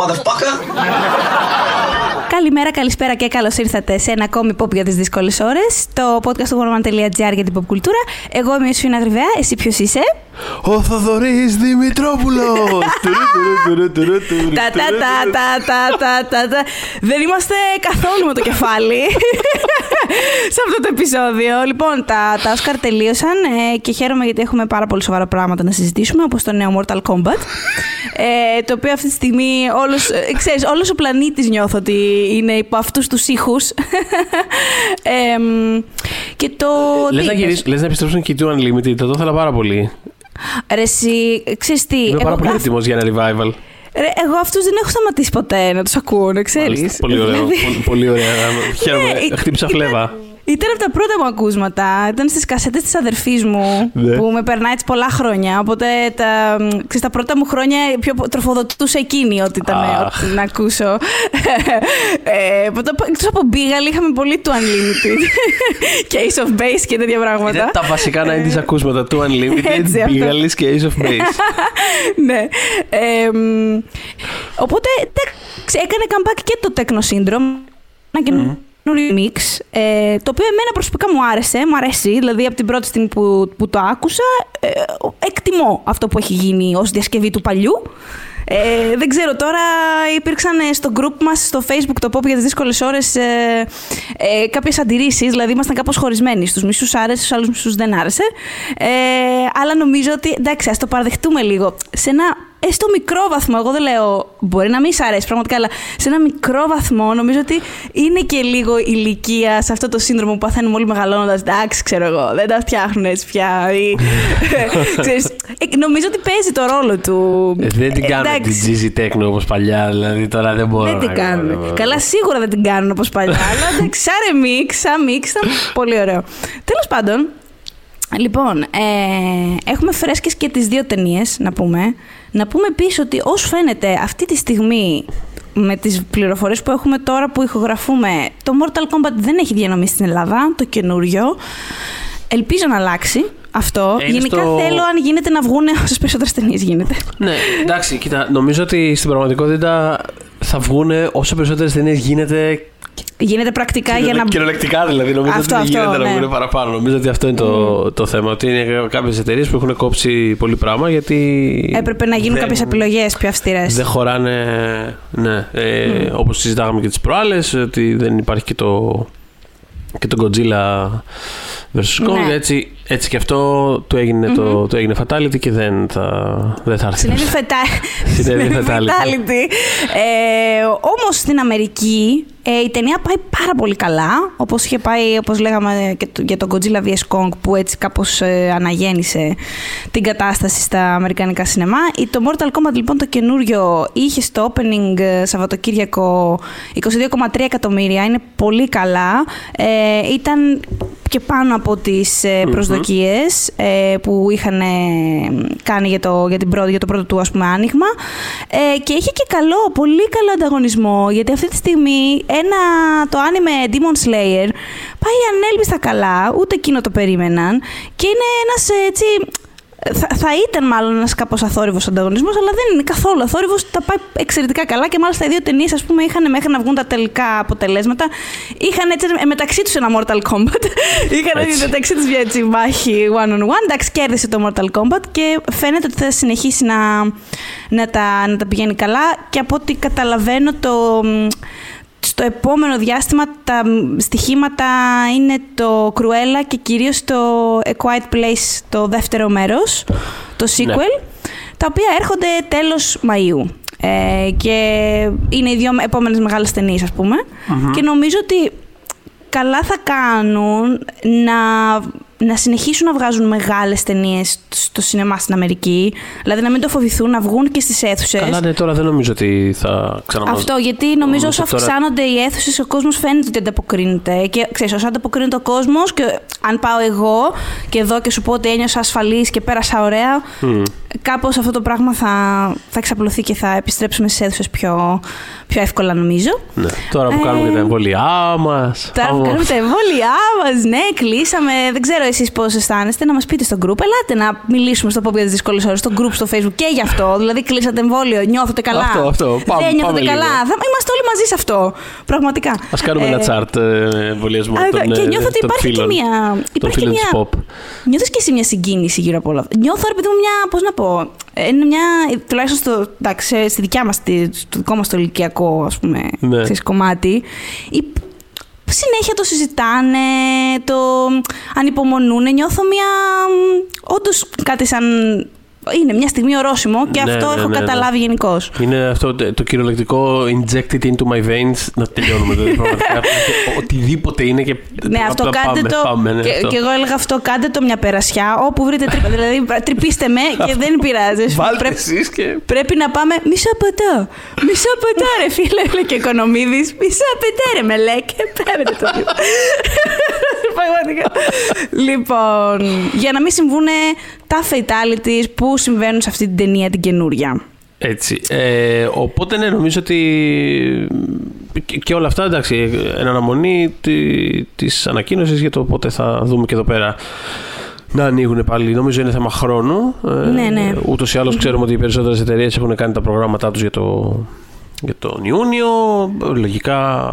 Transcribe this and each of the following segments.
motherfucker. Καλημέρα, καλησπέρα και καλώς ήρθατε σε ένα ακόμη pop για τις δύσκολες ώρες. Το podcast του γορμαν.gr για την pop κουλτούρα. Εγώ είμαι η Σφίνα Γρυβαία, εσύ ποιος είσαι; Ο Θοδωρής Δημητρόπουλος! Τα τα τα τα τα τα τα τα. Δεν είμαστε καθόλου με το κεφάλι σε αυτό το επεισόδιο. Λοιπόν, τα, τα Oscar τελείωσαν ε, και χαίρομαι γιατί έχουμε πάρα πολύ σοβαρά πράγματα να συζητήσουμε, όπως το νέο Mortal Kombat. Ε, το οποίο αυτή τη στιγμή όλος, ε, ξέρεις, όλος ο πλανήτης νιώθω ότι είναι υπό αυτούς τους ήχους. Ε, μ, και το... Λες να, τι γυρίσεις, λες να επιστρέψουν και οι του Unlimited, θα το ήθελα πάρα πολύ. Ρε εσύ, ξέρεις τι, Είμαι εγώ, πάρα πολύ καθ- έτοιμος για ένα revival. ρε, εγώ αυτούς δεν έχω σταματήσει ποτέ να τους ακούω, να ξέρεις. Μάλιστα, Πολύ ωραίο. Δηλαδή- πολύ- Πολύ ωραία. Χαίρομαι. Ναι, Χτύπησα ήταν- φλέβα. Ήταν από τα πρώτα μου ακούσματα. Ήταν στις κασέτες της αδερφής μου, Ναι. που με περνάει έτσι πολλά χρόνια. Οπότε τα, ξέρεις, τα πρώτα μου χρόνια πιο τροφοδοτούσε εκείνη ότι ήταν Αχ. ότι να ακούσω. ε, οπότε, εκτός από Μπίγαλ είχαμε πολύ του Unlimited και Ace of Base και τέτοια πράγματα. Είναι τα βασικά 90s ακούσματα του Έτσι, Unlimited, αυτό. Bigalis και Ace of Base. ναι. Ε, μ, οπότε τε- ξε- έκανε comeback και το Techno Syndrome. Ένα καινούριο mix. Ε, το οποίο εμένα προσωπικά μου άρεσε. Μου αρέσει. Δηλαδή από την πρώτη στιγμή που, που το άκουσα, ε, εκτιμώ αυτό που έχει γίνει ως διασκευή του παλιού. Ε, δεν ξέρω τώρα, υπήρξαν ε, στο group μας στο facebook το pop για τις δύσκολες ώρες ε, ε, κάποιες αντιρρήσεις, δηλαδή ήμασταν κάπως χωρισμένοι. Στους μισούς άρεσε, στους άλλους μισούς δεν άρεσε. Ε, αλλά νομίζω ότι, εντάξει, ας το παραδεχτούμε λίγο. Σε ένα έστω μικρό βαθμό, εγώ δεν λέω, μπορεί να μην σ' αρέσει πραγματικά, αλλά σε ένα μικρό βαθμό νομίζω ότι είναι και λίγο ηλικία σε αυτό το σύνδρομο που παθαίνουμε όλοι μεγαλώνοντας. Εντάξει, ξέρω εγώ, δεν τα φτιάχνουν έτσι πια. Ή, ξέρεις, ε, νομίζω ότι παίζει το ρόλο του. Ε, Δεν την Ε, κάνουν εντάξει. την Gigi Techno όπως παλιά, δηλαδή τώρα δεν μπορώ Δεν να την κάνω, δεν κάνουν. μπορώ. Καλά, σίγουρα δεν την κάνουν όπως παλιά. αλλά εντάξει, σαν remix, σαν mix ήταν πολύ ωραίο. Τέλος πάντων, λοιπόν, ε, έχουμε φρέσκες και τις δύο ταινίες να πούμε. Να πούμε επίσης ότι όσο φαίνεται αυτή τη στιγμή με τις πληροφορίες που έχουμε τώρα που ηχογραφούμε, το Mortal Kombat δεν έχει διανομή στην Ελλάδα, το καινούριο. Ελπίζω να αλλάξει αυτό. Ε, είναι Γενικά στο- θέλω αν γίνεται να βγουν όσες περισσότερες ταινίες γίνεται. Ναι, εντάξει, κοίτα, νομίζω ότι στην πραγματικότητα θα βγουν όσο περισσότερες ταινίες γίνεται Γίνεται πρακτικά για να. Κυριολεκτικά δηλαδή. Νομίζω Αυτό, ότι δεν αυτό, γίνεται να ναι. βγουν παραπάνω. Νομίζω ότι αυτό είναι το, το θέμα. Ότι είναι κάποιες εταιρείες που έχουν κόψει πολύ πράγμα γιατί. Έπρεπε να γίνουν δεν- κάποιες επιλογές πιο αυστηρές. Δεν χωράνε. Ναι. Ε, Όπως συζητάγαμε και τις προάλλες, ότι δεν υπάρχει και το. Και το Godzilla vs. Kong. Ναι. Έτσι, έτσι και αυτό του έγινε, το, του έγινε fatality και δεν θα, δεν θα έρθει. Συνέβη φετά... Συνέβη συνέβη fatality. fatality. Ε, όμως στην Αμερική ε, η ταινία πάει πάρα πολύ καλά. Όπως είχε πάει, όπως λέγαμε και το- για τον Godzilla vs. Kong που έτσι κάπως ε, αναγέννησε την κατάσταση στα αμερικανικά σινεμά. Η- Το Mortal Kombat λοιπόν το καινούριο είχε στο opening ε, Σαββατοκύριακο 22,3 εκατομμύρια. Είναι πολύ καλά. Ε, ήταν και πάνω από τις ε, προσδοκίες ε, που είχαν ε, κάνει για το, για, την πρώτη, για το πρώτο του ας πούμε άνοιγμα ε, και είχε και καλό, πολύ καλό ανταγωνισμό γιατί αυτή τη στιγμή ένα, το anime Demon Slayer πάει ανέλπιστα καλά, ούτε εκείνο το περίμεναν και είναι ένας ε, έτσι θα, θα ήταν μάλλον ένας κάπως αθόρυβος ανταγωνισμός, αλλά δεν είναι καθόλου αθόρυβος. Τα πάει εξαιρετικά καλά και μάλιστα οι δύο ταινίες, ας πούμε, είχαν μέχρι να βγουν τα τελικά αποτελέσματα. Είχαν έτσι ε, μεταξύ τους ένα Mortal Kombat. είχαν Έτσι. μεταξύ τους μια έτσι μάχη one on one. Εντάξει, κέρδισε το Mortal Kombat και φαίνεται ότι θα συνεχίσει να, να, τα, να τα πηγαίνει καλά. Και από ό,τι καταλαβαίνω, το, στο επόμενο διάστημα τα στοιχήματα είναι το Cruella και κυρίως το A Quiet Place, το δεύτερο μέρος, το sequel, τα οποία έρχονται τέλος Μαΐου. Ε, και είναι οι δύο επόμενες μεγάλες ταινίες, ας πουμε Και νομίζω ότι καλά θα κάνουν να, να συνεχίσουν να βγάζουν μεγάλες ταινίες στο σινεμά στην Αμερική. Δηλαδή να μην το φοβηθούν, να βγουν και στις αίθουσες. Καλά, ναι, τώρα δεν νομίζω ότι θα ξαναμάζω. Αυτό, γιατί νομίζω όσο τώρα- αυξάνονται οι αίθουσες, ο κόσμος φαίνεται ότι ανταποκρίνεται. Και ξέρεις, όσο ανταποκρίνεται ο κόσμος, και αν πάω εγώ και εδώ και σου πω ότι ένιωσα ασφαλής και πέρασα ωραία, Μμ. κάπως αυτό το πράγμα θα, θα εξαπλωθεί και θα επιστρέψουμε στις αίθουσες πιο, πιο εύκολα, νομίζω. Ναι. Τώρα που Ε, κάνουμε και τα εμβόλια μας. Τώρα που κάνουμε τα εμβόλια μας, ναι, κλείσαμε. Δεν ξέρω, εσείς πώς αισθάνεστε, να μας πείτε στο group. Ελάτε να μιλήσουμε στο πω για τις δύσκολες ώρες στο group στο facebook και γι' αυτό. Δηλαδή, κλείσατε εμβόλιο, νιώθετε καλά. Αυτό, αυτό. Πάμε, Δεν νιώθετε πάμε καλά. λίγο. Θα είμαστε όλοι μαζί σε αυτό. Πραγματικά. Α κάνουμε Ε, ένα chart ε, εμβολιασμού Α, των, και ε, νιώθω ότι των υπάρχει και φίλων, μια. των Υπάρχει και φίλων μια. της pop. Νιώθω και εσύ μια συγκίνηση γύρω από όλα αυτά. Νιώθω, ρε παιδί μου, μια. Πώς να πω. ε, Είναι μια. τουλάχιστον στο, εντάξει, στη δικιά μας, στο δικό μας το ηλικιακό ας πούμε, Ναι. ξέρεις, κομμάτι. Η, συνέχεια το συζητάνε, το ανυπομονούν. Νιώθω μια. Όντως κάτι σαν. Είναι μια στιγμή ορόσημο και Ναι, αυτό ναι, έχω ναι, ναι. καταλάβει γενικώς. Είναι αυτό το, το κυριολεκτικό injected into my veins. Να τελειώνουμε δηλαδή. πραγματικά. Οτιδήποτε είναι και. Ναι, αυτό απλά κάντε πάμε, το. Πάμε, ναι, και, αυτό. και εγώ έλεγα αυτό, κάντε το μια περασιά όπου βρείτε τρύπα. δηλαδή, τρυπήστε με και δεν πειράζει. Βάλτε Πρέπει- εσείς και. Πρέπει να πάμε μισό ποτό. Μισό ποτό, ρε φίλε, λέει και οικονομίδης. Μισό ποτό, ρε με λέει και πρέπει το τίποτα. Πραγματικά. λοιπόν, για να μην συμβούν τα fatalities που συμβαίνουν σε αυτή την ταινία την καινούρια. Έτσι. Ε, οπότε ναι, νομίζω ότι και, και όλα αυτά εντάξει, εν αναμονή τη της ανακοίνωσης για το πότε θα δούμε και εδώ πέρα να ανοίγουν πάλι. Νομίζω είναι θέμα χρόνου. Ε, Ναι, ναι. Ούτως ή άλλως ξέρουμε ότι οι περισσότερες εταιρείες έχουν κάνει τα προγράμματά τους για, το, για τον Ιούνιο. Λογικά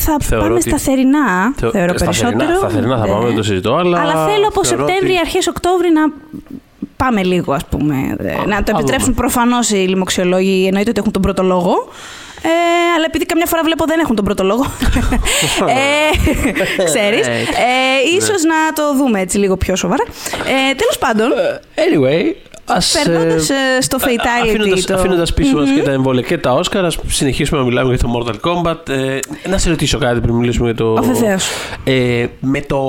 Θα Θεωρώ πάμε ότι- σταθερινά, Θεω- θεωρώ σταθερινά, περισσότερο. σταθερινά θα Ναι. πάμε, δεν το συζητώ. Αλλά, Αλλά θέλω από θεωρώ Σεπτέμβρη, ότι- αρχές Οκτώβρη να πάμε λίγο, ας πούμε. Ε, να το α επιτρέψουν δούμε. προφανώς οι λοιμοξιολόγοι, εννοείται ότι έχουν τον πρώτο λόγο. Ε, αλλά επειδή καμιά φορά βλέπω δεν έχουν τον πρώτο λόγο. ε, ξέρεις. Ναι. Ε, ίσως να το δούμε έτσι λίγο πιο σοβαρά. Ε, τέλος πάντων, Anyway, ας... περνώντας ε, ε, στο fatality. Αφήνοντας, το... αφήνοντας πίσω μας και τα εμβόλια και τα Όσκαρ, ας συνεχίσουμε να μιλάμε για το Mortal Kombat. Ε, να σε ρωτήσω κάτι πριν μιλήσουμε για το... Ω, βεβαίως. Ε, με, το,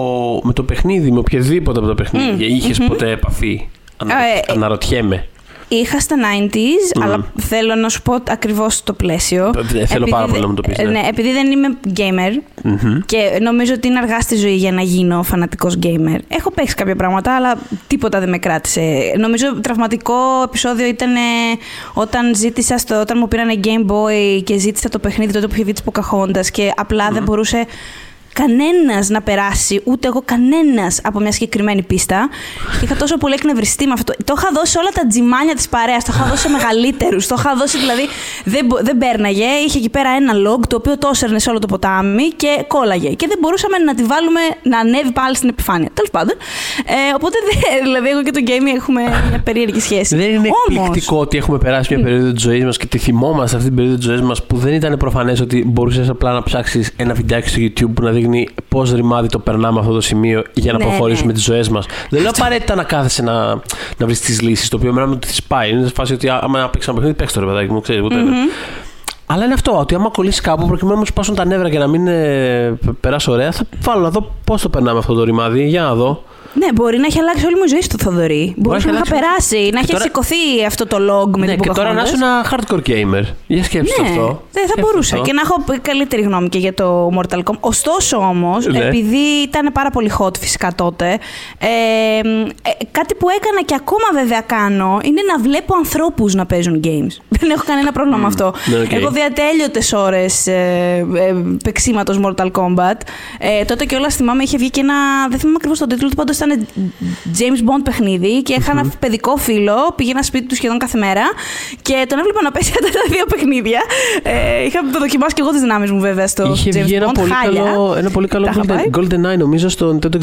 με το παιχνίδι, με οποιαδήποτε από τα παιχνίδια, είχες ποτέ επαφή; Ανα, Ε, ε, αναρωτιέμαι. Είχα στα 90s, αλλά θέλω να σου πω ακριβώς το πλαίσιο. Ε, θέλω πάρα Επειδή πολύ να μου το πεις, ε, ναι. Ναι, επειδή δεν είμαι gamer Μμμ. και νομίζω ότι είναι αργά στη ζωή για να γίνω φανατικός gamer. Έχω παίξει κάποια πράγματα, αλλά τίποτα δεν με κράτησε. Νομίζω τραυματικό επεισόδιο ήταν ε, όταν ζήτησα στο, όταν μου πήρανε Game Boy και ζήτησα το παιχνίδι τότε που είχε βγει της Pocahontas και απλά δεν μπορούσε κανένας να περάσει, ούτε εγώ κανένας από μια συγκεκριμένη πίστα. Και είχα τόσο πολύ εκνευριστεί με αυτό. Το είχα δώσει σε όλα τα τζιμάνια της παρέας, το είχα δώσει σε μεγαλύτερους. Το είχα δώσει δηλαδή. Δεν, μπο- δεν πέρναγε. Είχε εκεί πέρα ένα log το οποίο το έσαιρνε σε όλο το ποτάμι και κόλλαγε. Και δεν μπορούσαμε να τη βάλουμε να ανέβει πάλι στην επιφάνεια. Τέλος πάντων. Ε, οπότε δεν, δηλαδή εγώ και το gaming έχουμε μια περίεργη σχέση. Δεν είναι Όμως, εκπληκτικό ότι έχουμε περάσει μια περίοδο της ζωής μας και τη θυμόμαστε αυτή την περίοδο της ζωής μας που δεν ήταν προφανές ότι μπορούσες απλά να ψάξεις ένα βιντεάκι στο YouTube που να δείχνει πώς ρημάδι το περνάμε αυτό το σημείο για να Ναι, προχωρήσουμε ναι. τις ζωές μας. Δεν λέω απαραίτητα να κάθεσαι να, να βρεις τις λύσεις, το οποίο εμένα μου τη σπάει. Είναι σε φάση ότι α- άμα παίξεις ένα παιχνίδι, παίξει το ρε παιδάκι μου, ξέρεις, whatever. Αλλά είναι αυτό, ότι άμα κολλήσεις κάπου προκειμένου να μου σπάσουν τα νεύρα και να μην ε, περάσω ωραία, θα βάλω να δω πώς το περνάμε αυτό το ρημάδι. Για να δω. Ναι, μπορεί να έχει αλλάξει όλη μου η ζωή στο Θοδωρή. Μπορούσε να έχει είχα αλλάξει. περάσει, να Και έχει τώρα- σηκωθεί αυτό το log με ναι, την και τώρα να Pocahontas. είσαι ένα hardcore gamer. Για σκέψτε Ναι, αυτό. δεν θα Σκέψτε μπορούσα. αυτό. Και να έχω καλύτερη γνώμη και για το Mortal Kombat. Ωστόσο όμως, Ναι. επειδή ήταν πάρα πολύ hot φυσικά τότε, ε, ε, κάτι που έκανα και ακόμα βέβαια κάνω είναι να βλέπω ανθρώπους να παίζουν games. Δεν έχω κανένα πρόβλημα με αυτό. Ναι, οκ. Εγώ ατέλειωτες ώρες ε, ε, παιξίματος Mortal Kombat. Ε, τότε και όλα θυμάμαι είχε βγει και ένα. Δεν θυμάμαι ακριβώς τον τίτλο του, πάντως ήταν James Bond παιχνίδι και είχα ένα παιδικό φίλο. Πήγαινα σπίτι του σχεδόν κάθε μέρα και τον έβλεπα να παίζει αυτά τα δύο παιχνίδια. Ε, είχα δοκιμάσει και εγώ τις δυνάμεις μου βέβαια στο Είχε James βγει ένα Bond. πολύ, χάλια. καλό, ένα πολύ καλό Τα είχα πάει. Golden, GoldenEye νομίζω στο Nintendo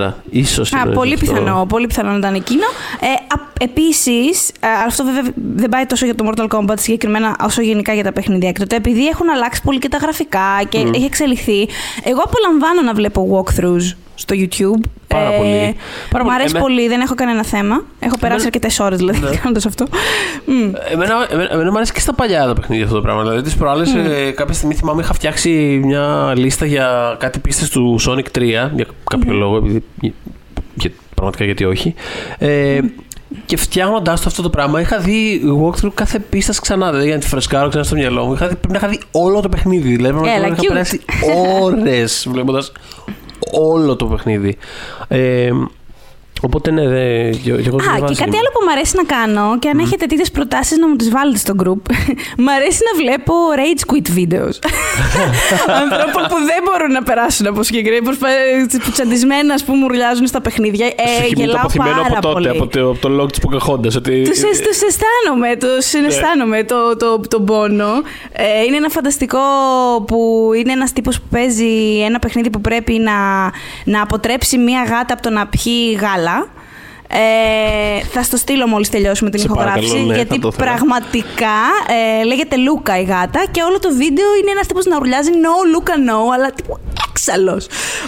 64. Ίσως Α, είναι πολύ αυτό. πιθανό, πολύ πιθανό να ήταν εκείνο. Ε, Επίσης, αυτό βέβαια δεν πάει τόσο για το Mortal Kombat συγκεκριμένα όσο γενικά για τα παιχνίδια έκτοτε, επειδή έχουν αλλάξει πολύ και τα γραφικά και έχει εξελιχθεί. Εγώ απολαμβάνω να βλέπω walkthroughs στο YouTube. Πάρα πολύ. Πάρα Μ' πολύ. αρέσει Εμέ- πολύ, δεν έχω κανένα θέμα. Έχω περάσει αρκετές ώρες δηλαδή Ναι. κάνοντας αυτό. Μμ. Εμένα, εμένα, εμένα μου αρέσει και στα παλιά τα παιχνίδια αυτό το πράγμα. Δηλαδή, τις προάλλες, ε, κάποια στιγμή θυμάμαι είχα φτιάξει μια λίστα για κάτι πίστες του Sonic 3 για κάποιο λόγο, επειδή. Για, για- πραγματικά γιατί όχι. Ε, και φτιάχνοντάς το αυτό το πράγμα, είχα δει walkthrough κάθε πίστας ξανά. Δηλαδή, για να τη φρεσκάρω ξανά στο μυαλό μου. Είχα δει, πρέπει να είχα δει όλο το παιχνίδι. Δηλαδή, πραγματικά Έλα, είχα cute. περάσει ώρες βλέποντας όλο το παιχνίδι. Ε, Οπότε ναι, δε, και, και εγώ Α, και κάτι άλλο που μου αρέσει να κάνω και αν έχετε τέτοιες προτάσεις να μου τις βάλετε στο group. μου αρέσει να βλέπω rage quit videos. Ανθρώπων που δεν μπορούν να περάσουν από συγκεκριμένα. Τσαντισμένα, ας πούμε, ουρλιάζουν στα παιχνίδια. Ε, γελάω πάρα από τότε, πολύ. από το, από το log της Pocahontas. Ότι... Τους, αισ- τους αισθάνομαι, τους αισθάνομαι το, το, τον πόνο. Ε, είναι ένα φανταστικό που είναι ένας τύπος που παίζει ένα παιχνίδι που πρέπει να, να αποτρέψει μία γάτα από το να πιει γάλα. Ε, θα στο στείλω μόλις τελειώσουμε την Σε ηχογράφηση παρακαλώ, ναι, γιατί θα το ήθελα. πραγματικά ε, λέγεται Λούκα η γάτα και όλο το βίντεο είναι ένας τύπος να ουρλιάζει no Λούκα no αλλά τύπου έξαλλος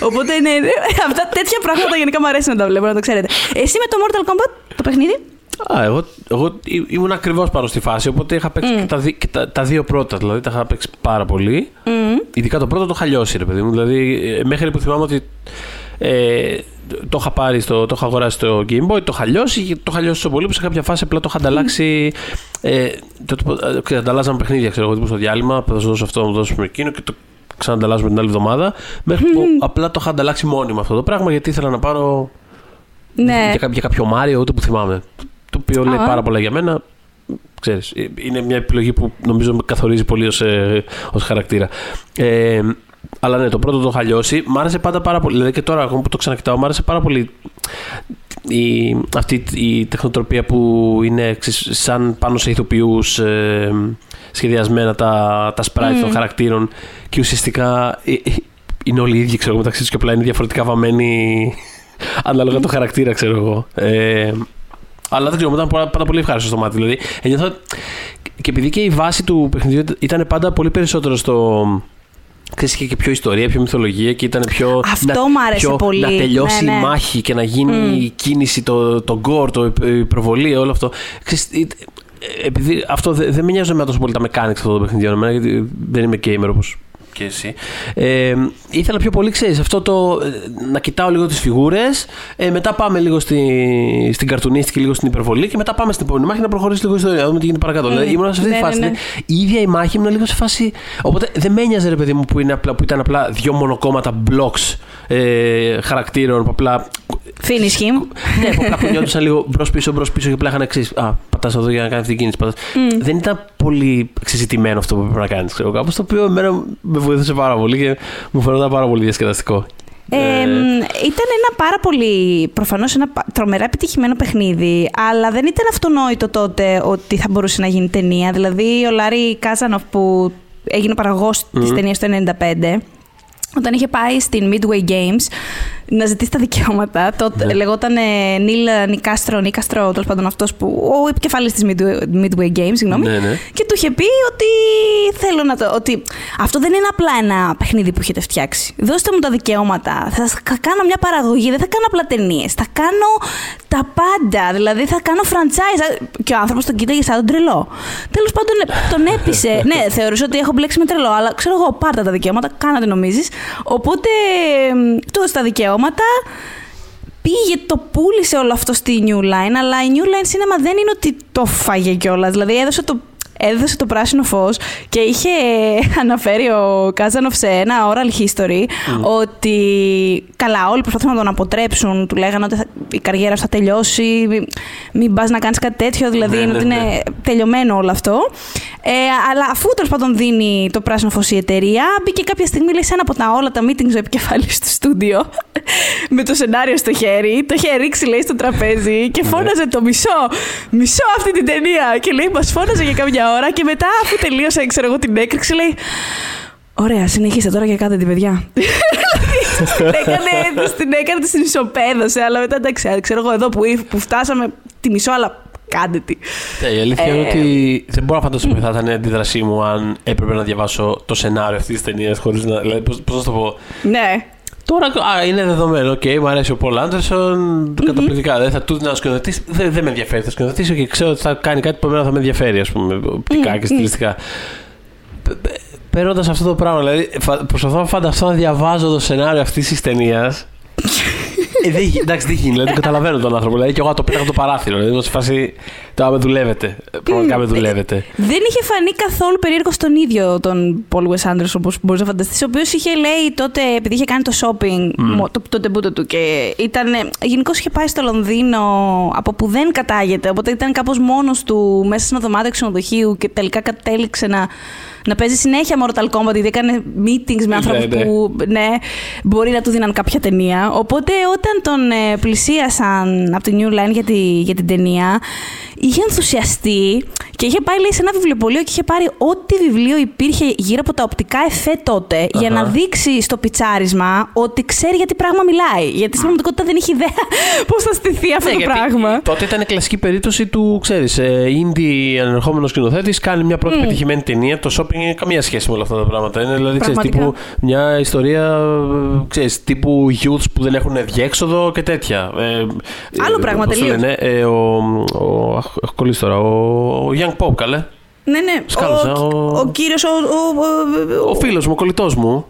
οπότε ναι, ναι, αυτά τέτοια πράγματα γενικά μου αρέσει να τα βλέπω να το ξέρετε εσύ με το Mortal Kombat το παιχνίδι; Α, εγώ, εγώ ή- ήμουν ακριβώς πάνω στη φάση, οπότε είχα παίξει και, τα, δι- και τα, τα δύο πρώτα. Δηλαδή τα είχα παίξει πάρα πολύ. Ειδικά το πρώτο το είχα λιώσει, ρε παιδί μου. Δηλαδή, ε, μέχρι που θυμάμαι ότι ε, το είχα πάρει, στο, το είχα αγοράσει στο Game Boy, το είχα λιώσει και το είχα λιώσει τόσο πολύ που σε κάποια φάση απλά το είχα ανταλλάξει. Ε, το, το, ε, ξέρεις, ανταλλάζαμε παιχνίδια, ξέρω εγώ, τύπου στο διάλειμμα. Θα σου δώσω αυτό, θα μου δώσω εκείνο και το ξανανταλλάζουμε την άλλη εβδομάδα. Μέχρι που απλά το είχα ανταλλάξει μόνιμα αυτό το πράγμα γιατί ήθελα να πάρω ναι. για, κά- για κάποιο Μάριο, ούτε που θυμάμαι. Το οποίο λέει Α. πάρα πολλά για μένα. Ξέρεις, ε, είναι μια επιλογή που νομίζω με καθορίζει πολύ ως, ε, ως χαρακτήρα. Ε, αλλά ναι, το πρώτο το είχα λιώσει. Μ' άρεσε πάντα πάρα πολύ. Δηλαδή και τώρα, ακόμα που το ξανακοιτάω, μ' άρεσε πάρα πολύ η, αυτή η τεχνοτροπία που είναι ξέρεις, σαν πάνω σε ηθοποιούς ε, σχεδιασμένα τα, τα sprites των χαρακτήρων και ουσιαστικά ε, ε, είναι όλοι οι ίδιοι ξέρω, εγώ, μεταξύ τους και απλά είναι διαφορετικά βαμμένοι ανάλογα το χαρακτήρα ξέρω εγώ. Ε, αλλά δεν ξέρω, μου ήταν πάρα, πάντα πολύ ευχάριστο στο μάτι. Δηλαδή, ένιωθα, και επειδή και η βάση του παιχνιδιού ήταν πάντα πολύ περισσότερο στο. Ξέρεις, είχε και πιο ιστορία, πιο μυθολογία και ήταν πιο. Αυτό μ' άρεσε πιο- πολύ. Να τελειώσει Ναι, ναι. η μάχη και να γίνει η κίνηση, το, το γκορ, το, η προβολή, όλο αυτό. Ξέρεις, ε, επειδή αυτό δεν δεν με νοιάζει με τόσο πολύ τα mechanics αυτό το παιχνιδιό, εμένα, γιατί δεν είμαι gamer όπως και εσύ. Ε, ήθελα πιο πολύ, ξέρεις, αυτό το ε, να κοιτάω λίγο τις φιγούρες, ε, μετά πάμε λίγο στη, στην καρτουνίστικη, λίγο στην υπερβολή και μετά πάμε στην επόμενη μάχη να προχωρήσει λίγο η ιστορία, να δούμε τι γίνεται παρακάτω. Δηλαδή, ήμουν σε αυτή Ναι, τη ναι, φάση. ναι. Η ίδια η μάχη ήμουν λίγο σε φάση. Οπότε δεν με ένοιαζε, ρε παιδί μου, που, είναι απλά, που ήταν απλά δύο μονοκόμματα blocks ε, χαρακτήρων που απλά. Finish him. ναι, που απλά κουνιόντουσαν λίγο μπρος πίσω, μπρος πίσω και απλά είχαν εξή. Α, πατάς εδώ για να κάνει αυτή την κίνηση. πατάς. Δεν ήταν πολύ εξεζητημένο αυτό που έπρεπε να κάνεις. Κάπως το οποίο εμένα με βοήθησε πάρα πολύ και μου φαίνονταν πάρα πολύ διασκεδαστικό. Ε, ήταν ένα πάρα πολύ, προφανώς ένα πα- τρομερά επιτυχημένο παιχνίδι, αλλά δεν ήταν αυτονόητο τότε ότι θα μπορούσε να γίνει ταινία. Δηλαδή, ο Λάρι Κάζανοφ που έγινε παραγωγός της ταινίας το 1995, όταν είχε πάει στην Midway Games να ζητήσει τα δικαιώματα, τότε Ναι. λεγόταν ε, Νίλ Νικάστρο, Νίκαστρο, τέλος πάντων αυτός που. ο επικεφαλής της Midway, Midway Games, συγγνώμη. Ναι, ναι. Και του είχε πει ότι θέλω να το. Ότι αυτό δεν είναι απλά ένα παιχνίδι που έχετε φτιάξει. Δώστε μου τα δικαιώματα. Θα σας κα- κάνω μια παραγωγή. Δεν θα κάνω απλά ταινίες. Θα κάνω τα πάντα. Δηλαδή θα κάνω franchise. Και ο άνθρωπος τον κοίταγε σαν τον τρελό. Τέλος πάντων ε, τον έπεισε. ναι, θεωρούσε ότι έχω μπλέξει με τρελό. Αλλά ξέρω εγώ, πάρτα τα δικαιώματα. Κάνατε νομίζεις. Οπότε μ, του έδωσε τα δικαιώματα. Πήγε, το πούλησε όλο αυτό στη New Line, αλλά η New Line Cinema δεν είναι ότι το φάγε κιόλας. Δηλαδή έδωσε το, έδωσε το πράσινο φως και είχε αναφέρει ο Κάζανοφ σε ένα oral history ότι καλά όλοι προσπαθούν να τον αποτρέψουν, του λέγανε ότι θα- η καριέρα σου θα τελειώσει, μην, μην πας να κάνεις κάτι τέτοιο, δηλαδή Ναι, είναι ναι, ότι είναι τελειωμένο όλο αυτό. Ε, αλλά αφού τέλος πάντων δίνει το πράσινο φως η εταιρεία, μπήκε κάποια στιγμή λέει, σε ένα από τα όλα τα meetings ο επικεφαλής του στούντιο με το σενάριο στο χέρι, το είχε ρίξει λέει στο τραπέζι και φώναζε το μισό, μισό αυτή την ταινία και λέει μας φώναζε για κάποια ώρα και μετά αφού τελείωσε ξέρω εγώ την έκρηξη λέει Ωραία, συνεχίστε τώρα και κάντε την παιδιά. Της την έκανε, της την έκανε, της την ισοπέδωσε, αλλά μετά εντάξει, ξέρω εγώ εδώ που, ήρ- που φτάσαμε τη μισό, αλλά κάντε τη. Ναι, η αλήθεια είναι Ε, ότι δεν μπορώ να φανταστώ ποια θα ήταν η αντίδρασή μου αν έπρεπε να διαβάσω το σενάριο αυτής της ταινίας χωρίς να. Δηλαδή, πώς, πώς να το πω; Ναι. Τώρα α, είναι δεδομένο. Οκ, μου αρέσει ο Πολ Άντερσον. Καταπληκτικά. Δεν θα του δίνω ένα σκηνοθετή. Δεν, δεν με ενδιαφέρει. Θα σκηνοθετήσω και ξέρω ότι θα κάνει κάτι που εμένα θα με ενδιαφέρει, ας πούμε, οπτικά και στιλιστικά. Παίρνοντας αυτό το πράγμα, δηλαδή φα- προσπαθώ να φανταστώ να διαβάζω το σενάριο αυτής της ταινίας. Ε, δεν, γι- εντάξει, δεν γίνει. Δηλαδή, το καταλαβαίνω τον άνθρωπο. Δηλαδή, και εγώ το πέταγα από το παράθυρο. Δηλαδή, είμαι σε φάση. Τώρα με δουλεύετε. Πραγματικά με δουλεύετε. Δεν είχε φανεί καθόλου περίεργο στον ίδιο τον Paul Wes Anderson, όπως μπορείς να φανταστείς, ο οποίος είχε λέει τότε, επειδή είχε κάνει το shopping, μο- το, το τεμπούτο του και ήταν. Γενικώς είχε πάει στο Λονδίνο από που δεν κατάγεται, οπότε ήταν κάπως μόνος του μέσα σε ένα δωμάτιο ξενοδοχείου και τελικά κατέληξε να, να παίζει συνέχεια Mortal Kombat, γιατί έκανε meetings με άνθρωπους ναι. που ναι, μπορεί να του δίναν κάποια ταινία. Οπότε όταν τον ε, πλησίασαν από τη New Line για, τη, για την ταινία, είχε ενθουσιαστεί και είχε πάει λέει, σε ένα βιβλιοπωλείο και είχε πάρει ό,τι βιβλίο υπήρχε γύρω από τα οπτικά εφέ τότε για να δείξει στο πιτσάρισμα ότι ξέρει για τι πράγμα μιλάει. Γιατί στην πραγματικότητα δεν είχε ιδέα πώς θα στηθεί αυτό Ναι, το γιατί πράγμα. Τότε ήταν η κλασική περίπτωση του, ξέρεις, ε, indie ανερχόμενο σκηνοθέτης, κάνει μια πρώτη πετυχημένη ταινία. Το shopping έχει καμία σχέση με όλα αυτά τα πράγματα. Είναι δηλαδή, ξέρεις, Πραγματικά. τύπου μια ιστορία, ε, ξέρεις, τύπου youths που δεν έχουν διέξοδο και τέτοια. Ε, Άλλο ε, πράγμα πώς το τελείως. λένε, ε, ο, ο, αχ, έχω κολλήσει τώρα, ο, ο Young Pope, καλέ. Ναι, ναι. Σκάλωσα, ο, ο- ο, κύριος, ο, ο, ο, Ο φίλος μου, ο κολλητός μου.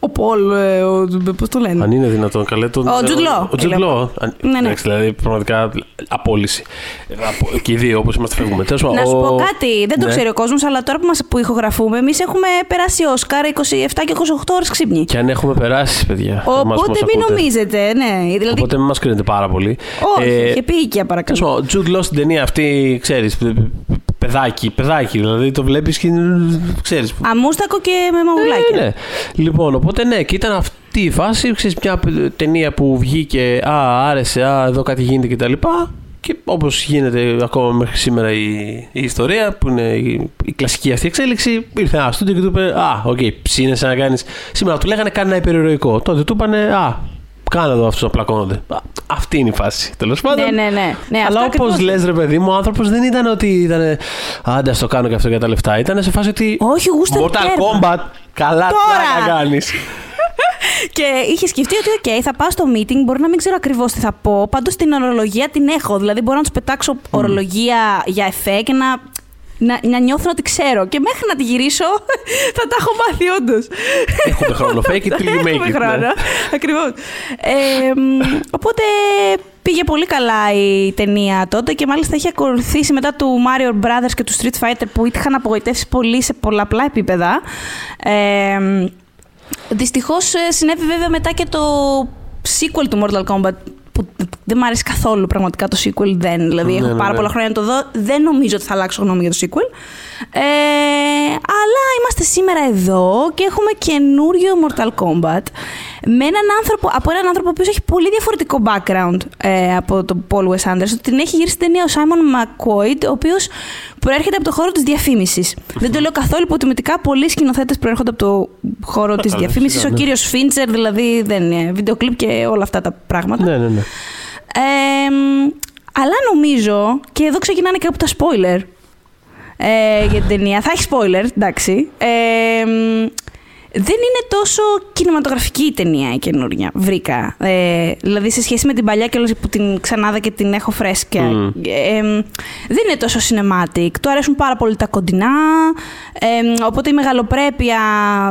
Ο, ο Πολ, ε, ο, πώς το λένε; Αν είναι δυνατόν, καλέ τον. Ο Jude Law, Ο Jude λέω. Law. Αν- Ναι, ναι. εντάξει, δηλαδή πραγματικά απόλυση. Ε, απο- Και οι δύο, όπως είμαστε, φεύγουμε. Τέλος πάντων, Να σου ο- πω κάτι, δεν το Ναι. ξέρει ο κόσμος, αλλά τώρα που, μας, που ηχογραφούμε, εμείς έχουμε περάσει Όσκαρ 27 και 28 ώρες ξύπνοι. Και αν έχουμε περάσει, παιδιά. εμάς που Οπότε μας μην ακούτε. νομίζετε, ναι. Δηλαδή, Οπότε μην μας κρίνετε πάρα πολύ. όχι, Ε, έχει επιείκεια παρακαλώ. τέλος πάντων, Ο Τζουντ Λό στην ταινία αυτή, ξέρεις. Παιδάκι, παιδάκι. Δηλαδή το βλέπεις και ξέρεις. Αμούστακο και με μαγουλάκια. Ναι, ναι. Λοιπόν, οπότε ναι, και ήταν αυτή η φάση. Ξέρεις, μια ταινία που βγήκε, Α, άρεσε, Α, εδώ κάτι γίνεται κτλ. Και όπως γίνεται ακόμα μέχρι σήμερα η, η ιστορία, που είναι η, η κλασική αυτή εξέλιξη, ήρθε ένα στούντιο και του είπε: Α, οκ, ψήνεσαι να κάνεις. Σήμερα του λέγανε κάνει ένα υπερηρωικό. Τότε του είπανε: Α, κάνε εδώ αυτούς να πλακώνονται. Α, Αυτή είναι η φάση, τέλος πάντων. Ναι, ναι, ναι. ναι αυτό Αλλά όπως ακριβώς. λες, ρε παιδί μου, ο άνθρωπος δεν ήταν ότι ήταν. Άντε, ας το κάνω και αυτό για τα λεφτά. Ήταν σε φάση ότι. Όχι, γούστα Mortal τέρμα. Kombat. Καλά, Τώρα. τι να κάνεις. Και είχε σκεφτεί ότι, οκ, θα πάω στο meeting, μπορεί να μην ξέρω ακριβώς τι θα πω. Πάντως την ορολογία την έχω. Δηλαδή, μπορώ να τους πετάξω ορολογία για εφέ και να, να, να νιώθω ότι ξέρω. Και μέχρι να τη γυρίσω, θα τα έχω μάθει, όντως. Έχουμε χρόνο. Fake it till you make Έχουμε it. χρόνο. ναι. Ακριβώς. Ε, μ, οπότε πήγε πολύ καλά η ταινία τότε και μάλιστα έχει ακολουθήσει μετά του Mario Brothers και του Street Fighter που είχαν απογοητεύσει πολύ σε πολλαπλά επίπεδα. Ε, Δυστυχώς συνέβη βέβαια μετά και το sequel του Mortal Kombat που δεν μου άρεσε καθόλου πραγματικά το sequel δεν. Δηλαδή Ναι, έχω ναι, πάρα ναι. πολλά χρόνια να το δω. Δεν νομίζω ότι θα αλλάξω γνώμη για το sequel. Ε, αλλά είμαστε σήμερα εδώ και έχουμε καινούριο Mortal Kombat με έναν άνθρωπο, από έναν άνθρωπο ο οποίος έχει πολύ διαφορετικό background ε, από τον Paul Wes Anderson. Την έχει γυρίσει την ταινία ο Simon McQuaid, ο οποίος προέρχεται από το χώρο της διαφήμισης. Δεν το λέω καθόλου υποτιμητικά. Πολλοί σκηνοθέτες προέρχονται από το χώρο της καλά, διαφήμισης. φυσικά, Ο ναι. κύριος Φίντσερ, δηλαδή, δεν είναι βίντεο κλιπ και όλα αυτά τα πράγματα. Ναι, ναι, ναι. Ε, μ, αλλά νομίζω, και εδώ ξεκινάνε και από τα spoiler ε, για την ταινία. Θα έχει spoiler, εντάξει. Ε, μ, δεν είναι τόσο κινηματογραφική η ταινία η καινούργια, βρήκα. Ε, δηλαδή σε σχέση με την παλιά και όλες που την ξανάδα και την έχω φρέσκια. Μμ. Ε, μ, δεν είναι τόσο cinematic. Του αρέσουν πάρα πολύ τα κοντινά. Ε, μ, οπότε η μεγαλοπρέπεια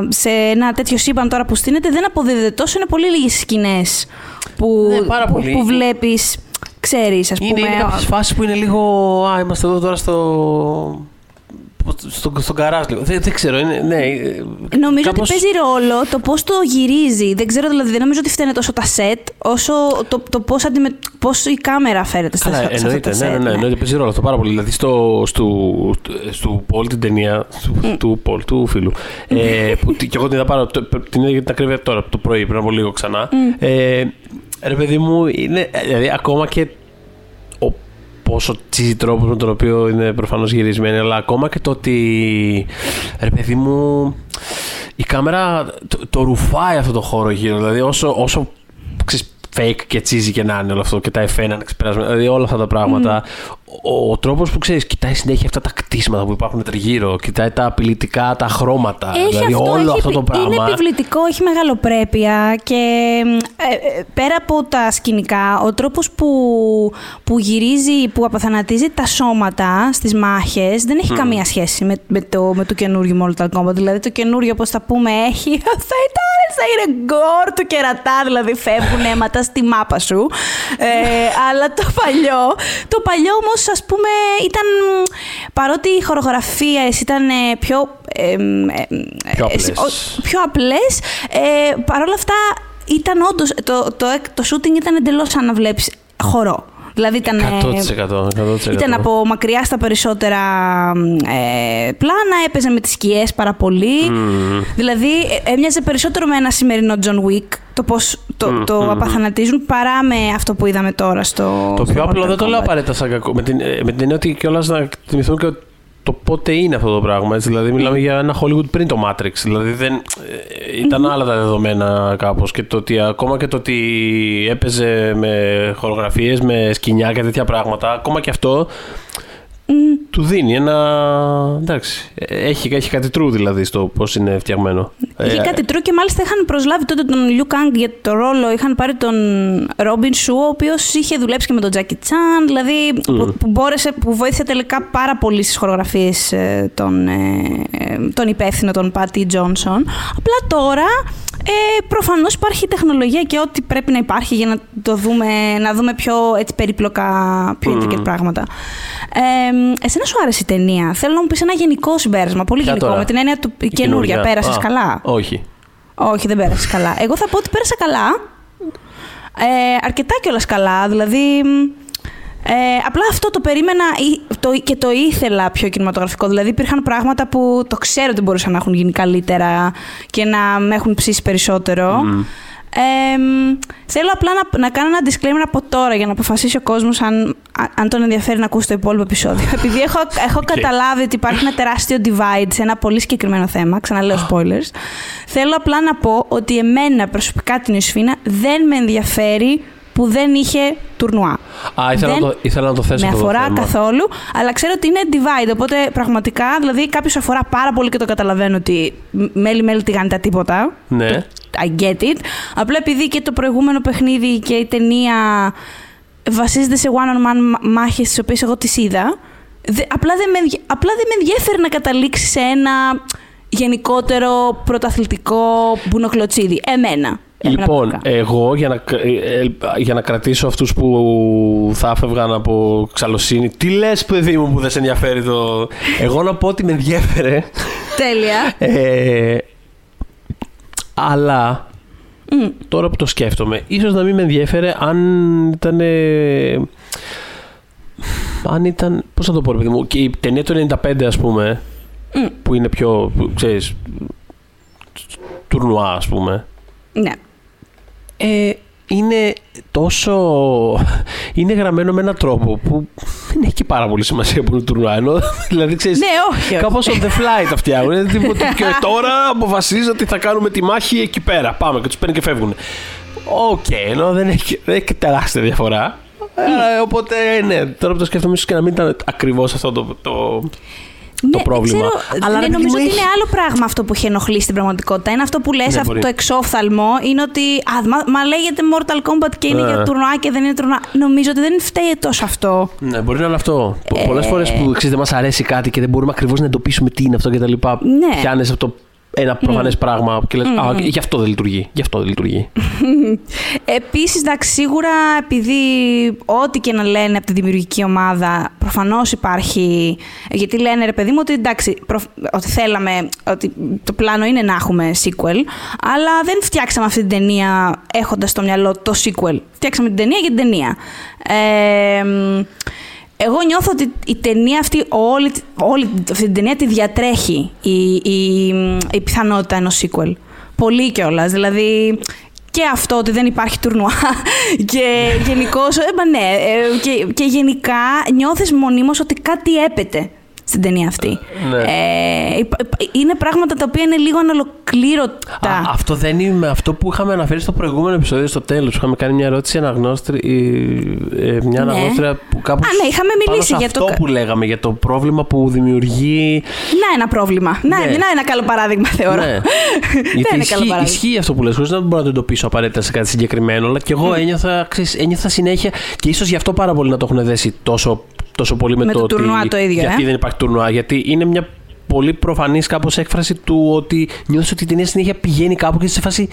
σε ένα τέτοιο σύμπαν τώρα που στείνεται δεν αποδίδεται τόσο. Είναι πολύ λίγες σκηνές που, Ναι, πάρα που, πολύ. που βλέπεις, ξέρεις, ας Είναι, πούμε. είναι κάποιες φάσεις που είναι λίγο. Α, είμαστε εδώ τώρα στο. Στο, στον καράζ λίγο. Δεν, δεν ξέρω. Είναι, ναι, ε, Νομίζω κάπως- ότι παίζει ρόλο το πώς το γυρίζει. Δεν ξέρω, δηλαδή, δεν νομίζω ότι φταίνε τόσο τα σετ, όσο το, το πώς αντιμε... πώς η κάμερα φέρεται στα, Καλά, σε αυτά εννοείται. τα Ναι, σετ. ναι, ναι, εννοείται. Παίζει ρόλο αυτό πάρα πολύ. Δηλαδή στο, στο, στο Paul την ταινία. Του, του Paul, του φίλου. ε, που τι- και εγώ την είδα πάρα. το- Την είδα για την ακρίβεια τώρα, το πρωί, πριν από λίγο ξανά. Ε, ρε παιδί μου, είναι. Δηλαδή ακόμα και ο πόσο τσίζει τρόπο με τον οποίο είναι προφανώς γυρισμένη, αλλά ακόμα και το ότι. Ρε παιδί μου, η κάμερα το, το ρουφάει αυτό το χώρο γύρω. Δηλαδή, όσο, όσο ξέρεις, fake και cheesy και να είναι όλο αυτό και τα εφέ να είναι ξεπερασμένα, δηλαδή όλα αυτά τα πράγματα. Ο, ο τρόπος που ξέρεις, κοιτάει συνέχεια αυτά τα κτίσματα που υπάρχουν τριγύρω, κοιτάει τα απειλητικά, τα χρώματα. Έχει δηλαδή, αυτό, όλο έχει αυτό το επι- πράγμα. Είναι επιβλητικό, έχει μεγαλοπρέπεια και ε, ε, πέρα από τα σκηνικά, ο τρόπος που, που γυρίζει, που αποθανατίζει τα σώματα στις μάχες δεν έχει καμία σχέση με, με, το, με το καινούριο Mortal Kombat. Δηλαδή το καινούριο, όπως θα πούμε, έχει φετάρες μέσα είναι γκορ του κερατά, δηλαδή φεύγουν αίματα στη μάπα σου. Ε, αλλά το παλιό, το παλιό όμως, ας πούμε, ήταν. Παρότι οι χορογραφίε ήταν ε, πιο. Ε, Πιο απλές. πιο απλές, ε, παρόλα αυτά ήταν όντως. Το, το, το shooting ήταν εντελώς σαν να βλέπεις χορό. Δηλαδή ήταν. ε, 100%. 100%. ήταν από μακριά στα περισσότερα ε, πλάνα, έπαιζε με τις σκιές πάρα πολύ. Δηλαδή ε, έμοιαζε περισσότερο με ένα σημερινό John Wick, το πώς το, το απαθανατίζουν, παρά με αυτό που είδαμε τώρα στο Το στο πιο απλό Mortal δεν το λέω Kombat. απαραίτητα σαν κακό. Με την, ε, με την έννοια ότι κιόλας να θυμηθούμε και το πότε είναι αυτό το πράγμα. Έτσι. Δηλαδή, μιλάμε για ένα Hollywood πριν το Matrix. Δηλαδή, δεν, ε, ήταν άλλα τα δεδομένα κάπως. Και το ότι ακόμα και το ότι έπαιζε με χορογραφίες, με σκηνιά και τέτοια πράγματα, ακόμα και αυτό του δίνει ένα. Εντάξει. ε, Έχει, έχει κάτι true δηλαδή στο πώς είναι φτιαγμένο. Είχε Ε, κάτι τρού και μάλιστα είχαν προσλάβει τότε τον Liu Kang για το ρόλο. Είχαν πάρει τον Robin Σου, ο οποίος είχε δουλέψει και με τον Jackie Chan. Δηλαδή που, που, μπόρεσε, που βοήθησε τελικά πάρα πολύ στις χορογραφίες τον, ε, ε, τον υπεύθυνο, τον Patty Johnson. Απλά τώρα ε, προφανώς υπάρχει τεχνολογία και ό,τι πρέπει να υπάρχει για να το δούμε, να δούμε πιο έτσι, περίπλοκα, πιο intricate πράγματα. Ε, εσένα σου άρεσε η ταινία; Θέλω να μου πεις ένα γενικό συμπέρασμα. Πολύ Ποια γενικό. τώρα; Με την έννοια του η καινούρια. Πέρασες Α, καλά; Όχι. Όχι, δεν πέρασες καλά. Εγώ θα πω ότι πέρασα καλά. Ε, αρκετά κιόλας καλά. Δηλαδή. μ, Ε, απλά αυτό το περίμενα ή- το, και το ήθελα πιο κινηματογραφικό. Δηλαδή υπήρχαν πράγματα που το ξέρω ότι μπορούσαν να έχουν γίνει καλύτερα και να με έχουν ψήσει περισσότερο. Ε, μ, θέλω απλά να, να κάνω ένα disclaimer από τώρα για να αποφασίσει ο κόσμος αν, α- αν τον ενδιαφέρει να ακούσει το υπόλοιπο επεισόδιο. Επειδή έχω, έχω καταλάβει ότι υπάρχει ένα τεράστιο divide σε ένα πολύ συγκεκριμένο θέμα, ξαναλέω spoilers, θέλω απλά να πω ότι εμένα προσωπικά την Ιωσήφινα δεν με ενδιαφέρει που δεν είχε τουρνουά. Α, ήθελα, Δεν να, το, ήθελα να το θέσω με αυτό το αφορά θέμα. καθόλου, αλλά ξέρω ότι είναι divide. Οπότε πραγματικά, δηλαδή κάποιος αφορά πάρα πολύ και το καταλαβαίνω ότι μέλη-μέλη τηγάνει τα τίποτα. Ναι. I get it. Απλά επειδή και το προηγούμενο παιχνίδι και η ταινία βασίζεται σε one-on-one μάχες τις οποίες εγώ τις είδα, δε- απλά, δεν με, ενδια- απλά δεν με ενδιαφέρει να καταλήξει σε ένα γενικότερο πρωταθλητικό μπουνοχλωτσίδι. Εμένα. Εμένα Λοιπόν, προσωπικά. εγώ για να, ε, ε, για να κρατήσω αυτούς που θα έφευγαν από ξαλωσύνη, τι λες παιδί μου που δεν σε ενδιαφέρει το... Εγώ να πω ότι με ενδιέφερε, Τέλεια. ε, αλλά τώρα που το σκέφτομαι, ίσως να μην με ενδιέφερε αν ήταν... αν ήταν, πώς θα το πω ρε παιδί μου, και η ταινία του 95 ας πούμε, που είναι πιο, που, ξέρεις, τουρνουά ας πούμε, Ναι. ε, είναι τόσο. είναι γραμμένο με έναν τρόπο που δεν έχει και πάρα πολύ σημασία που είναι τουρνουά. Ενώ, δηλαδή, ξέρεις, Ναι, όχι, όχι. Κάπως on the fly τα φτιάχνουν. Είναι τίποτα, και τώρα αποφασίζω ότι θα κάνουμε τη μάχη εκεί πέρα. Πάμε και τους παίρνει και φεύγουν. Οκ, ενώ δεν έχει, δεν έχει τεράστια διαφορά. Ε, οπότε, ναι, τώρα που το σκέφτομαι, ίσως και να μην ήταν ακριβώς αυτό το, το, Ναι, το δεν πρόβλημα. Ξέρω, Αλλά ναι, ρε παιδί νομίζω μου, ότι έχει- είναι άλλο πράγμα αυτό που έχει ενοχλήσει στην πραγματικότητα. Είναι αυτό που λες, Ναι, αυτό μπορεί. το εξόφθαλμο, είναι ότι α, μα, μα λέγεται Mortal Kombat και είναι Ναι. για τουρνουά και δεν είναι τουρνουά. Νομίζω ότι δεν φταίει τόσο αυτό. Ναι, μπορεί να είναι αυτό. Ε, Πολλές φορές που ξέρεις, δεν μας αρέσει κάτι και δεν μπορούμε ακριβώς να εντοπίσουμε τι είναι αυτό κτλ. Ναι. Πιάνει αυτό ένα προφανές πράγμα και λες: Α, γι' αυτό δεν λειτουργεί. Γι' αυτό δεν λειτουργεί. Επίσης, εντάξει, σίγουρα επειδή ό,τι και να λένε από τη δημιουργική ομάδα, προφανώς υπάρχει. Γιατί λένε ρε παιδί μου ότι εντάξει, προφ- ότι θέλαμε, ότι το πλάνο είναι να έχουμε sequel, αλλά δεν φτιάξαμε αυτή την ταινία έχοντας στο μυαλό το sequel. Φτιάξαμε την ταινία για την ταινία. Ε, μ, εγώ νιώθω ότι η ταινία αυτή, όλη, όλη αυτή την ταινία τη διατρέχει η, η, η πιθανότητα ενός sequel. Πολύ κιόλας. Δηλαδή, και αυτό ότι δεν υπάρχει τουρνουά και γενικώς. ναι, ε, και, και γενικά νιώθεις μονίμως ότι κάτι έπεται στην ταινία αυτή. ναι. Ε, υπ- υπ- είναι πράγματα τα οποία είναι λίγο ανολοκλήρωτα. Α, αυτό δεν είναι αυτό που είχαμε αναφέρει στο προηγούμενο επεισόδιο στο τέλος. Είχαμε κάνει μια ερώτηση αναγνώστρια, ε, μια Ναι. αναγνώστρια που κάπου. Α, ναι, είχαμε πάνω μιλήσει σε για αυτό το κα- που λέγαμε, για το πρόβλημα που δημιουργεί. Να ένα πρόβλημα. Να, Ναι. να ένα καλό παράδειγμα, θεωρώ. Ναι. Δεν Γιατί είναι καλό ισχύει, παράδειγμα. ισχύει αυτό που λες, χωρίς να μπορώ να το εντοπίσω απαραίτητα σε κάτι συγκεκριμένο, αλλά και εγώ ένιωθα, ξέρεις, ένιωθα συνέχεια και ίσως γι' αυτό πάρα πολύ να το έχουν δέσει τόσο, τόσο πολύ με, Με το ότι τουρνουά το ίδιο, γιατί ε; δεν υπάρχει τουρνουά, γιατί είναι μια πολύ προφανής κάπως έκφραση του ότι νιώθεις ότι η ταινία συνέχεια πηγαίνει κάπου και σε φάση.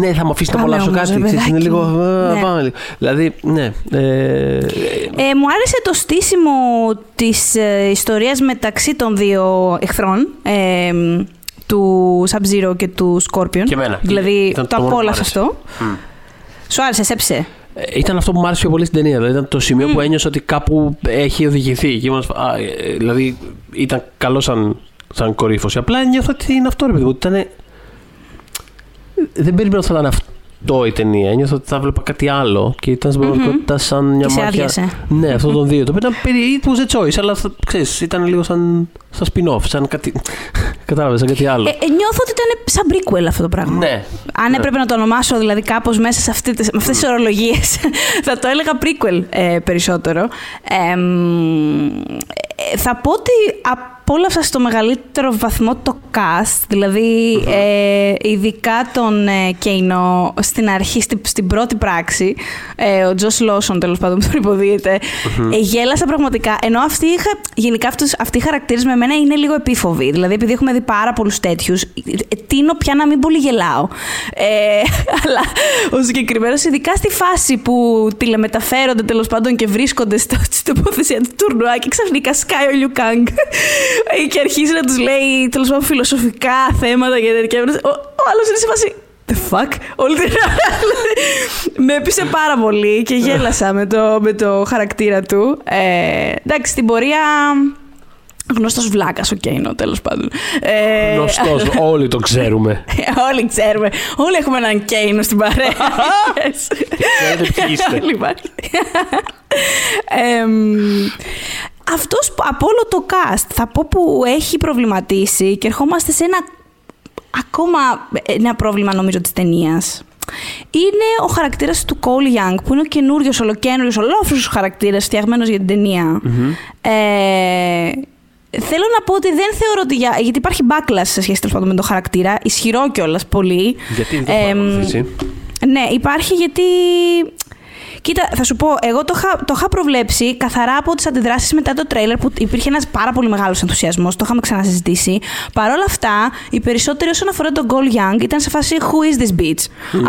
Ναι, θα μου αφήσει να Πάμε απολαύσω όμως, κάτι. ρε ξέρεις, Είναι παιδάκι λίγο. μου. «Α, Ναι. πάμε λίγο». Δηλαδή, ναι. Ε, Ε, μου άρεσε το στήσιμο της ε, ιστορίας μεταξύ των δύο εχθρών. ε, του Sub-Zero και του Scorpion. Και εμένα. Δηλαδή, Ήταν το το μόνο που απόλαυσα μου άρεσε. αυτό. Σου άρεσε, σέψε. Ε, Ήταν αυτό που μου άρεσε πιο πολύ στην ταινία. Δηλαδή ήταν το σημείο που ένιωσα ότι κάπου έχει οδηγηθεί. Και ήμουν, α, ε, δηλαδή ήταν καλό σαν, σαν κορύφωση. Απλά νιώθω ότι είναι αυτό ρε παιδί μου. Ότι ήταν. Δεν περίμενα ότι θα ήταν αυτό η ταινία. Νιώθω ότι θα βλέπα κάτι άλλο. Και ήταν στην πραγματικότητα σαν μια Και σε μάτια. άδειασε. Ναι, αυτό των δύο. Το οποίο ήταν περί. It was a choice, αλλά θα- ξέρεις, ήταν λίγο σαν, σαν spin-off. Σαν κάτι. Κατάλαβες, σαν κάτι άλλο. Ε, ε, νιώθω ότι ήταν σαν prequel αυτό το πράγμα. ναι. Αν ναι. έπρεπε να το ονομάσω δηλαδή κάπως μέσα σε αυτή, τις- με αυτές τις ορολογίες, θα το έλεγα prequel ε, περισσότερο. Ε, μ, ε, θα πω ότι απόλαυσα στο μεγαλύτερο βαθμό το cast, δηλαδή ε, ειδικά τον ε, Κέινο στην αρχή, στην, στην πρώτη πράξη, ε, ο Τζος Λόσον τέλος πάντων που τον υποδίεται, ε, γέλασα πραγματικά, ενώ αυτοί, είχα, γενικά αυτούς, αυτοί οι χαρακτήρες με εμένα είναι λίγο επίφοβοι, δηλαδή επειδή έχουμε δει πάρα πολλούς τέτοιους, ε, τίνω πια να μην πολύ γελάω. Ε, αλλά ο συγκεκριμένος, ειδικά στη φάση που τηλεμεταφέρονται τέλος πάντων και βρίσκονται στο, στην τοποθεσία του τουρνουά και ξαφνικά σκάει ο Λιου Κάνγκ και αρχίζει να τους λέει τέλος πάντων φιλοσοφικά θέματα και τέτοια. Ο, ο άλλος είναι σε φάση. The fuck, όλη την ώρα. με έπεισε πάρα πολύ και γέλασα με το, με το χαρακτήρα του. Ε, εντάξει, στην πορεία. Γνωστός βλάκας ο Κέινο, τέλος πάντων. Ε, Γνωστός, όλοι το ξέρουμε. Όλοι ξέρουμε. Όλοι έχουμε έναν Κέινο στην παρέα. Yes. Ξέρετε ποιοι είστε. Όλοι υπάρχει. Εμ, αυτός που- από όλο το cast θα πω που έχει προβληματίσει και ερχόμαστε σε ένα ακόμα ένα πρόβλημα νομίζω της ταινίας. Είναι ο χαρακτήρας του Cole Young που είναι ο καινούριος, ολοκένουριος, ολόφρουσος χαρακτήρας φτιαγμένος για την ταινια Ε, Θέλω να πω ότι δεν θεωρώ ότι. Για, γιατί υπάρχει backlash σε σχέση τέλος πάντων, με τον χαρακτήρα. Ισχυρό κιόλας πολύ. Γιατί δεν το Εμ, παρακολουθήσει. ναι, υπάρχει γιατί. Κοίτα, θα σου πω, εγώ το είχα, το είχα προβλέψει καθαρά από τις αντιδράσεις μετά το τρέιλερ που υπήρχε ένας πάρα πολύ μεγάλος ενθουσιασμός. Το είχαμε ξανασυζητήσει. Παρ' όλα αυτά, οι περισσότεροι όσον αφορά τον Gold Young ήταν σε φάση Who is this bitch;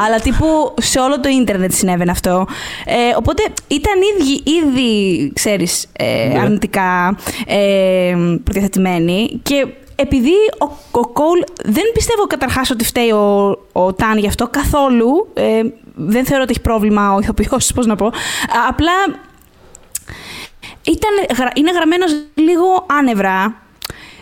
Αλλά τύπου σε όλο το ίντερνετ συνέβαινε αυτό. Ε, οπότε ήταν ήδη, ήδη ξέρεις, ε, Ναι. αρνητικά ε, προδιαθετημένοι. Και επειδή ο, ο Κόλ δεν πιστεύω καταρχάς ότι φταίει ο, ο Ταν γι' αυτό καθόλου. Ε, δεν θεωρώ ότι έχει πρόβλημα ο ηθοποιός, πώς να πω. Α, Απλά ήταν, γρα- είναι γραμμένος λίγο άνευρα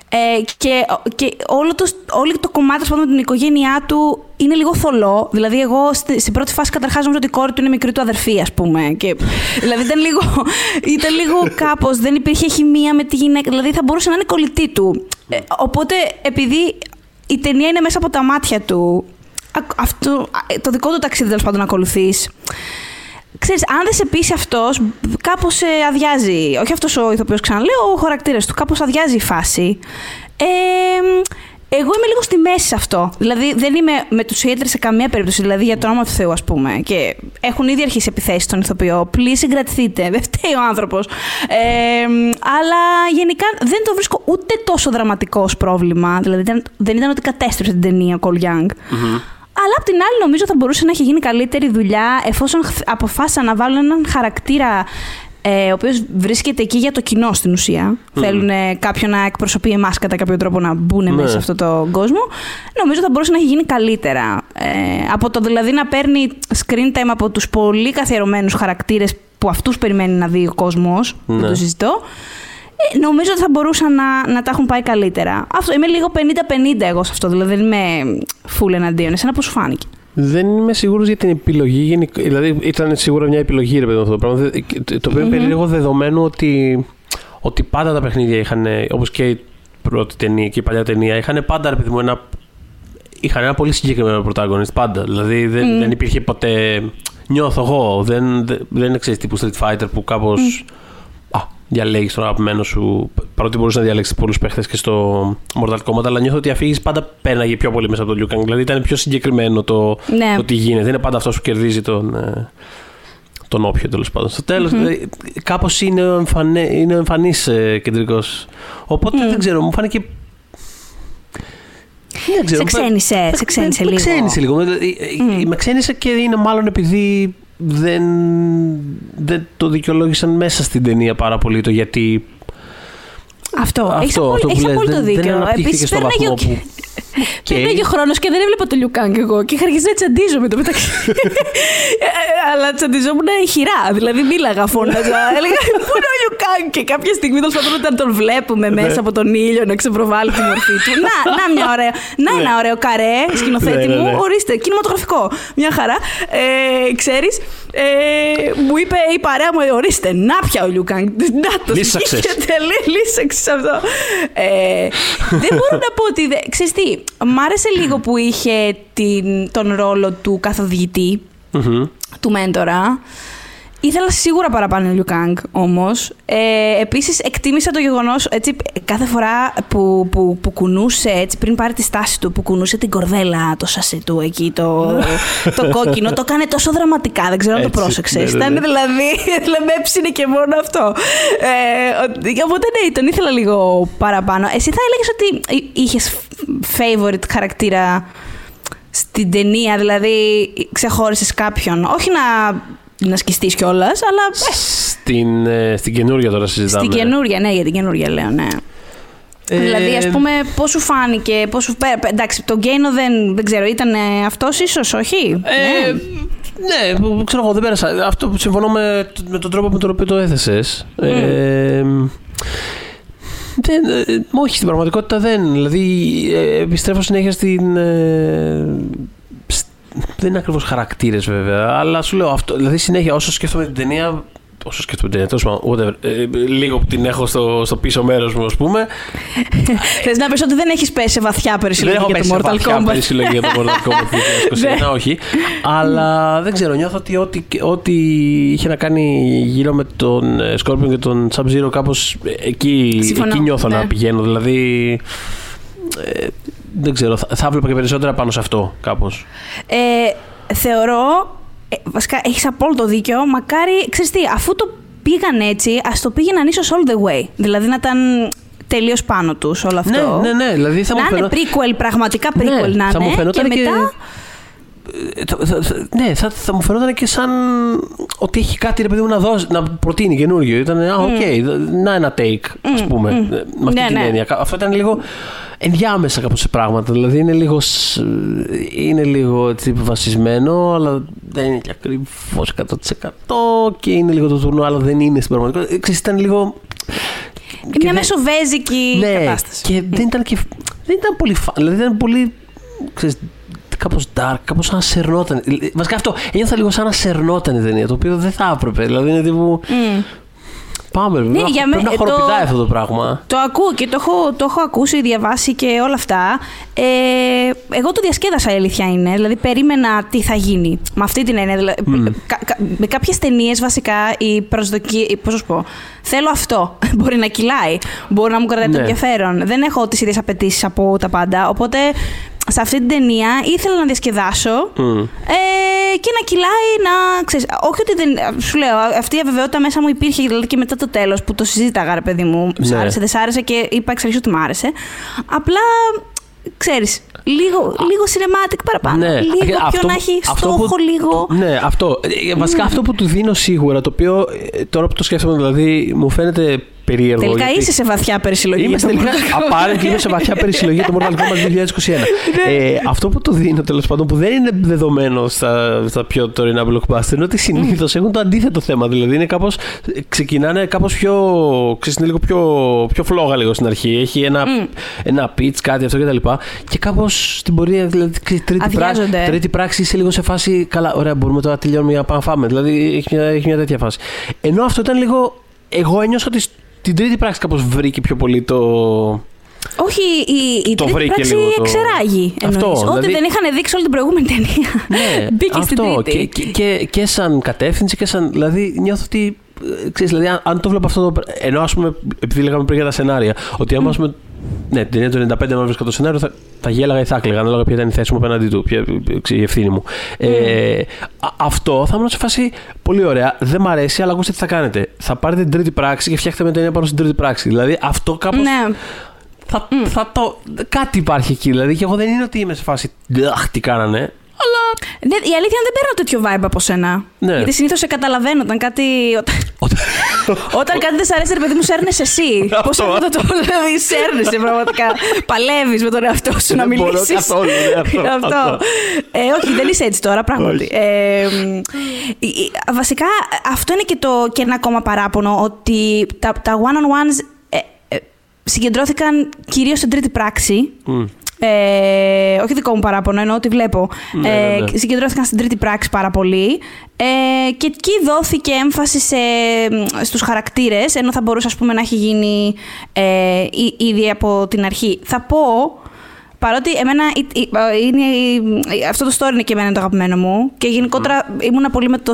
ε, και, και όλο το, όλο το κομμάτι ας πούμε, με την οικογένειά του είναι λίγο θολό. Δηλαδή, εγώ στη, στην πρώτη φάση καταρχάς νόμιζα ότι η κόρη του είναι μικρή του αδερφή, ας πούμε. Και, δηλαδή, ήταν λίγο, ήταν λίγο κάπως, δεν υπήρχε χημεία με τη γυναίκα. Δηλαδή, θα μπορούσε να είναι κολλητή του. Ε, οπότε, επειδή η ταινία είναι μέσα από τα μάτια του, α- αυτό, α, το δικό του ταξίδι τέλος πάντων να ακολουθείς, Ξέρεις, αν δεν σε πείσει αυτός, κάπως σε αδειάζει. Όχι αυτός ο ηθοποιός, ξαναλέω, ο χαρακτήρας του. Κάπως αδειάζει η φάση. Ε, εγώ είμαι λίγο στη μέση σε αυτό. Δηλαδή, δεν είμαι με τους haters σε καμία περίπτωση. Δηλαδή, για το όνομα του Θεού, ας πούμε. Και έχουν ήδη αρχίσει επιθέσεις στον ηθοποιό. Πλή συγκρατηθείτε. Δεν φταίει ο άνθρωπος. Ε, αλλά γενικά δεν το βρίσκω ούτε τόσο δραματικό ως πρόβλημα. Δηλαδή, δεν, δεν ήταν ότι κατέστρεψε την ταινία ο Κολ Young. Αλλά απ' την άλλη, νομίζω θα μπορούσε να έχει γίνει καλύτερη δουλειά εφόσον χθ- αποφάσισαν να βάλουν έναν χαρακτήρα ε, ο οποίος βρίσκεται εκεί για το κοινό στην ουσία. Θέλουν ε, κάποιον να εκπροσωπεί εμάς κατά κάποιο τρόπο να μπουν Ναι. μέσα σε αυτόν τον κόσμο. Νομίζω θα μπορούσε να έχει γίνει καλύτερα. Ε, από το δηλαδή να παίρνει screen time από τους πολύ καθιερωμένους χαρακτήρες που αυτούς περιμένει να δει ο κόσμος. Ναι. Δεν το συζητώ. Ε, νομίζω ότι θα μπορούσαν να, να τα έχουν πάει καλύτερα. Αυτό, είμαι λίγο 50-50 εγώ σε αυτό. Δηλαδή δεν είμαι full εναντίον. Εσένα πώς σου φάνηκε; Δεν είμαι σίγουρος για την επιλογή. γενικ- Δηλαδή, ήταν σίγουρα μια επιλογή, ρε παιδί μου, αυτό το πράγμα. Δε- και- Το οποίο είναι περίεργο δεδομένου ότι, ότι πάντα τα παιχνίδια είχαν, όπως και η πρώτη ταινία και η παλιά ταινία, είχαν πάντα, ρε παιδί μου, ένα, είχαν ένα πολύ συγκεκριμένο protagonist. Πάντα. Δηλαδή, δεν, δεν υπήρχε ποτέ. Νιώθω εγώ. Δεν, δεν, δεν είναι ξέρεις, τύπου Street Fighter που κάπως. Α, διαλέγεις τον αγαπημένο σου. Παρότι μπορούσε να διαλέξεις πολλούς παίχτες και στο Mortal Kombat, αλλά νιώθω ότι αφήγηση πάντα πέναγε πιο πολύ μέσα από τον Liu Kang. Δηλαδή ήταν πιο συγκεκριμένο το, Ναι. το τι γίνεται. Δεν είναι πάντα αυτός που κερδίζει τον, ε, τον όποιο τέλος πάντων. Στο τέλος, Μμμ. δηλαδή, κάπως είναι ο, εμφανέ, είναι ο εμφανής ε, κεντρικός. Οπότε Μμ. δεν ξέρω, μου φάνηκε. Δεν ξέρω, Σε ξένησε, σε ξένησε με, λίγο. Με ξένησε λίγο. Δηλαδή, ε, Με ξένησε και είναι μάλλον επειδή δεν, δεν το δικαιολόγησαν μέσα στην ταινία πάρα πολύ το γιατί. Αυτό. Έχεις αυτό, απόλυ- αυτό που έχεις λες, απόλυτο δεν, δεν δίκιο. αναπτύχθηκε Επίσης, στο πέρναγε βαθμό ο- που. Πέρναγε ο χρόνος και δεν έβλεπα το Liu Kang εγώ και είχα αρχίσει να τσαντίζομαι στο μεταξύ. Ε, Αλλά τσαντιζόμουν ηχηρά. Δηλαδή μίλαγα, φώναζα. Έλεγα Πού είναι ο Liu Kang και κάποια στιγμή τέλος πάντων όταν τον βλέπουμε Ναι. μέσα από τον ήλιο να ξεπροβάλλει τη μορφή του. Να, να, μια ωραία, να ένα ωραίο καρέ σκηνοθέτη Ναι, ναι, μου. ναι. Ορίστε, κινηματογραφικό. Μια χαρά. Ε, Ξέρεις, ε, μου είπε η παρέα μου, «Ε, ορίστε, να πια ο Λιουκάνγκ. Να το Λύσαξες. σκέφτεται, λύ- λύσαξες αυτό. Ε, δεν μπορώ να πω ότι. δε- Ξέρεις τι, μ' άρεσε λίγο που είχε την, τον ρόλο του καθοδηγητή, Μμμ. του μέντορα. Ήθελα σίγουρα παραπάνω Liu Kang όμως. Ε, Επίσης, εκτίμησα το γεγονός κάθε φορά που, που, που κουνούσε, έτσι, πριν πάρει τη στάση του, που κουνούσε την κορδέλα, το σασί του εκεί, το, το κόκκινο, το έκανε τόσο δραματικά. Δεν ξέρω αν το Έτσι, πρόσεξες. ναι, ναι, ναι. Ήταν δηλαδή, δηλαδή με έψινε και μόνο αυτό. Ε, ότι- οπότε ναι, τον ήθελα λίγο παραπάνω. Εσύ θα έλεγες ότι είχες favorite χαρακτήρα στην ταινία, δηλαδή ξεχώρισες κάποιον. Όχι να, να σκιστείς κιόλας, αλλά. ε, Στην, ε, στην καινούργια τώρα συζητάμε. στην καινούρια, ναι, για την καινούρια λέω, ναι. Ε, Δηλαδή, ας πούμε, πώς σου φάνηκε, πώς σου... πέ- πέ- Εντάξει, τον Γκέινο δεν, δεν ξέρω, ήταν αυτός ίσως, όχι; Ε, ναι. ναι, που- ξέρω εγώ, δεν πέρασα. Αυτό που συμφωνώ με, με τον τρόπο με τον οποίο το έθεσες. Ε, δεν, ε, όχι, στην πραγματικότητα δεν. Δηλαδή, ε, επιστρέφω συνέχεια στην. Ε, σ- δεν είναι ακριβώς χαρακτήρες βέβαια, αλλά σου λέω αυτό. Δηλαδή, συνέχεια όσο σκέφτομαι την ταινία. Όσο σκέφτομαι την ταινία, τέλος πάντων, whatever, ε, λίγο που την έχω στο, στο πίσω μέρος μου, ας πούμε. Θες να πεις ότι δεν έχεις πέσει σε βαθιά Δεν περισυλλογή έχω για πέσει το σε Mortal βαθιά Kombat. περισυλλογή για το Mortal Kombat 2021, όχι. Αλλά δεν ξέρω, νιώθω ότι ό,τι, ό,τι είχε να κάνει γύρω με τον ε, Scorpion και τον Sub-Zero κάπως ε, εκεί, Συμφωνώ, εκεί νιώθω ναι. να πηγαίνω. Δηλαδή, ε, δεν ξέρω, θα, θα έβλεπα και περισσότερα πάνω σε αυτό κάπως. Ε, θεωρώ. Ε, βασικά, έχεις απόλυτο δίκιο. Μακάρι, ξέρεις τι, αφού το πήγαν έτσι, ας το πήγαιναν ίσως all the way. Δηλαδή να ήταν τελείως πάνω τους όλο αυτό. Ναι, ναι, ναι, δηλαδή θα να μου είναι φαινόταν... prequel, πραγματικά prequel Ναι, να θα μου είναι. φαινόταν και και- μετά. Ε, θα- θα- θα- ναι, θα, θα μου φαινόταν και σαν ότι έχει κάτι ρε παιδί μου να, δώσει, να προτείνει καινούργιο. Ήταν, α, οκ, να ένα take, ας πούμε, ε, με αυτή Ναι, την ναι. έννοια. Κα- Αυτό ήταν λίγο ενδιάμεσα κάπως σε πράγματα. Δηλαδή είναι λίγο, σ- είναι λίγο έτσι, βασισμένο, αλλά δεν είναι και ακριβώς 100% και είναι λίγο το tournament, αλλά δεν είναι στην πραγματικότητα. Ε, Ξέρεις, ήταν λίγο... και Μια δεν- μεσοβέζικη ναι, κατάσταση. και δεν ήταν, και, δεν ήταν πολύ φαν. Δηλαδή ήταν πολύ. Ξέρεις, κάπως dark, κάπως σαν να σερνόταν. Βασικά αυτό, ένιωθα λίγο σαν να σερνόταν η ταινία, το οποίο δεν θα έπρεπε. Δηλαδή είναι τύπου. Μμ. Πάμε, πρέπει, να, Ναι, για πρέπει με- να το- χοροπηδάει αυτό το πράγμα. Το ακούω και το έχω, το έχω ακούσει, διαβάσει και όλα αυτά. Ε, εγώ το διασκέδασα, η αλήθεια είναι. Δηλαδή, περίμενα τι θα γίνει. Με αυτή την έννοια. Δηλαδή, κα- κα- με κάποιες ταινίες, βασικά, η προσδοκία. Πώς να σου πω. Θέλω αυτό. Μπορεί να κυλάει. Μπορεί να μου κρατάει το Ναι. ενδιαφέρον. Δεν έχω τις ίδιες απαιτήσεις από τα πάντα. Οπότε, σε αυτή την ταινία ήθελα να διασκεδάσω. Μμ. Ε, και να κυλάει να. Ξέρεις, όχι ότι δεν. Σου λέω, αυτή η αβεβαιότητα μέσα μου υπήρχε δηλαδή και μετά το τέλος που το συζήταγα, ρε παιδί μου. Σ' Ναι. άρεσε, δεν σ' άρεσε και είπα εξ αρχής ότι μ' άρεσε. Απλά, ξέρεις, λίγο, λίγο cinematic παραπάνω. Ναι, λίγο αυτό πιο που- να έχει αυτό στόχο, που- λίγο. Ναι, αυτό. Ε, Βασικά αυτό που του δίνω σίγουρα, το οποίο ε, τώρα που το σκέφτομαι, δηλαδή μου φαίνεται περίεργο. Τελικά γιατί- είσαι σε βαθιά περισυλλογή. Είμαι για το τελικά Mortal Kombat. apparently είμαι σε βαθιά περισυλλογή για το Mortal Kombat 2021. Ναι. ε, αυτό που το δίνω τέλος πάντων που δεν είναι δεδομένο στα, στα πιο τωρινά blockbuster είναι ότι συνήθως έχουν το αντίθετο θέμα. Δηλαδή είναι κάπως, ξεκινάνε κάπως πιο. ξέρεις, είναι λίγο πιο, πιο φλόγα λίγο στην αρχή. Έχει ένα, ένα pitch, κάτι αυτό κτλ. Και, και κάπως στην πορεία, δηλαδή ξέρεις, τρίτη, πράξη, Αδειάζονται. τρίτη πράξη είσαι λίγο σε φάση. Καλά, ωραία, μπορούμε τώρα να τελειώνουμε για να πάμε να φάμε. Δηλαδή έχει μια, έχει μια τέτοια φάση. Ενώ αυτό ήταν λίγο. Εγώ ένιωσα ότι στην τρίτη πράξη κάπως βρήκε πιο πολύ το. Όχι, η, η Το τρίτη βρήκε πράξη λίγο το- εξεράγει. Αυτό, εννοείς. Ό,τι δηλαδή- δεν είχαν δείξει όλη την προηγούμενη ταινία. Ναι, Μπήκε στην αυτό. τρίτη. Και, και, και, και σαν κατεύθυνση και σαν. Δηλαδή νιώθω ότι. ε, Ξέρεις, δηλαδή, αν, αν το βλέπω αυτό το. πρά- Ενώ, ας πούμε, επειδή λέγαμε πριν για τα σενάρια, ότι άμα ας πούμε, Ναι, την ταινία του 95 αν βρίσκα το σενάριο θα, θα γέλαγα ή θα έκλαιγα ανάλογα ποια ήταν η θέση μου απέναντί του, ποια, η ευθύνη μου. Ε, α- αυτό θα ήμουν σε φάση πολύ ωραία. Δεν μ' αρέσει, αλλά ακούστε τι θα κάνετε. Θα πάρετε την τρίτη πράξη και φτιάχτε με ταινία πάνω στην τρίτη πράξη. Δηλαδή αυτό κάπως. Ναι. Θα, θα το. Κάτι υπάρχει εκεί. Δηλαδή και εγώ δεν είναι ότι είμαι σε φάση. «Αχ, τι κάνανε. Ναι, η αλήθεια είναι δεν παίρνω τέτοιο vibe από σένα. Ναι. Γιατί συνήθως σε καταλαβαίνω όταν κάτι. Όταν, όταν κάτι δεν σ' αρέσει, ρε παιδί μου, σέρνεσαι εσύ. Πώς Αυτό. αυτό το δηλαδή, σέρνεσαι πραγματικά. Παλεύεις με τον εαυτό σου να Δεν μπορώ μιλήσεις. καθόλου, ναι, αυτό, αυτό. Ε, όχι, δεν είσαι έτσι τώρα, πράγματι. Όχι. Ε, μ, η- η- βασικά, αυτό είναι και, το, και ένα ακόμα παράπονο, ότι τα, τα one-on-ones ε, ε, συγκεντρώθηκαν κυρίως στην τρίτη πράξη. Ε, όχι δικό μου παράπονο, εννοώ ότι βλέπω. Ναι, ε, ναι, ναι. Συγκεντρώθηκαν στην τρίτη πράξη πάρα πολύ. Ε, και εκεί δόθηκε έμφαση σε, στους χαρακτήρες, ενώ θα μπορούσε ας πούμε, να έχει γίνει ε, εί- ήδη από την αρχή. Θα πω, παρότι εμένα ή- ή- ε, είναι, η- αυτό το story είναι και εμένα το αγαπημένο μου και γενικότερα ήμουνα πολύ με το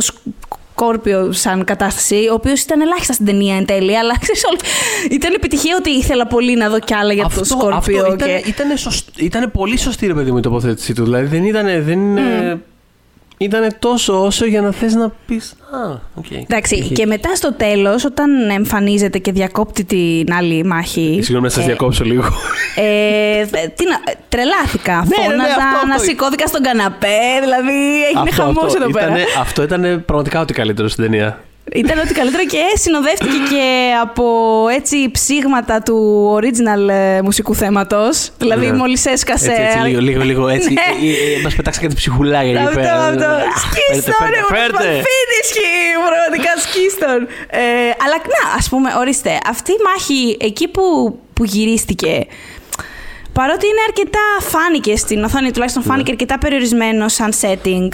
Σκόρπιο σαν κατάσταση, ο οποίος ήταν ελάχιστα στην ταινία εν τέλει, αλλά ξέρεις, όλο- ήταν επιτυχία ότι ήθελα πολύ να δω κι άλλα για το Σκόρπιο. αυτό ήταν, και... ήτανε σωσ- ήτανε πολύ σωστή ρε παιδί μου η τοποθέτησή του. Δηλαδή δεν ήταν. Δεν είναι, Ήτανε τόσο όσο για να θες να πεις Α, οκ. Εντάξει, Είχε- και μετά στο τέλος, όταν εμφανίζεται και διακόπτει την άλλη μάχη. Συγγνώμη να σας ε, διακόψω λίγο. Ε, τι να, τρελάθηκα. Ναι, ναι, ναι, Φώναζα, αυτό, αυτό. να σηκώθηκα στον καναπέ. Δηλαδή έγινε χαμός εδώ πέρα. Ήτανε, αυτό ήταν πραγματικά ό,τι καλύτερο στην ταινία. Ήταν ό,τι καλύτερο και συνοδεύτηκε και από έτσι ψήγματα του original ε, μουσικού θέματος. Δηλαδή Ναι. μόλις έσκασε. Έτσι, έτσι, λίγο, λίγο, λίγο έτσι. Ναι. ε, ε, Μας πετάξαν κάτι ψυχουλάκια εκεί Αυτό, πέρα. αυτό. Αχ, Σκίστον, φέρτε, ρε, μου φέρτε, το φέρτε. Φίνισχυ, πραγματικά σκίστον. Ε, αλλά να, ας πούμε, ορίστε, αυτή η μάχη εκεί που, που γυρίστηκε, παρότι είναι αρκετά φάνηκε στην οθόνη, τουλάχιστον Ναι. φάνηκε αρκετά περιορισμένο σαν setting,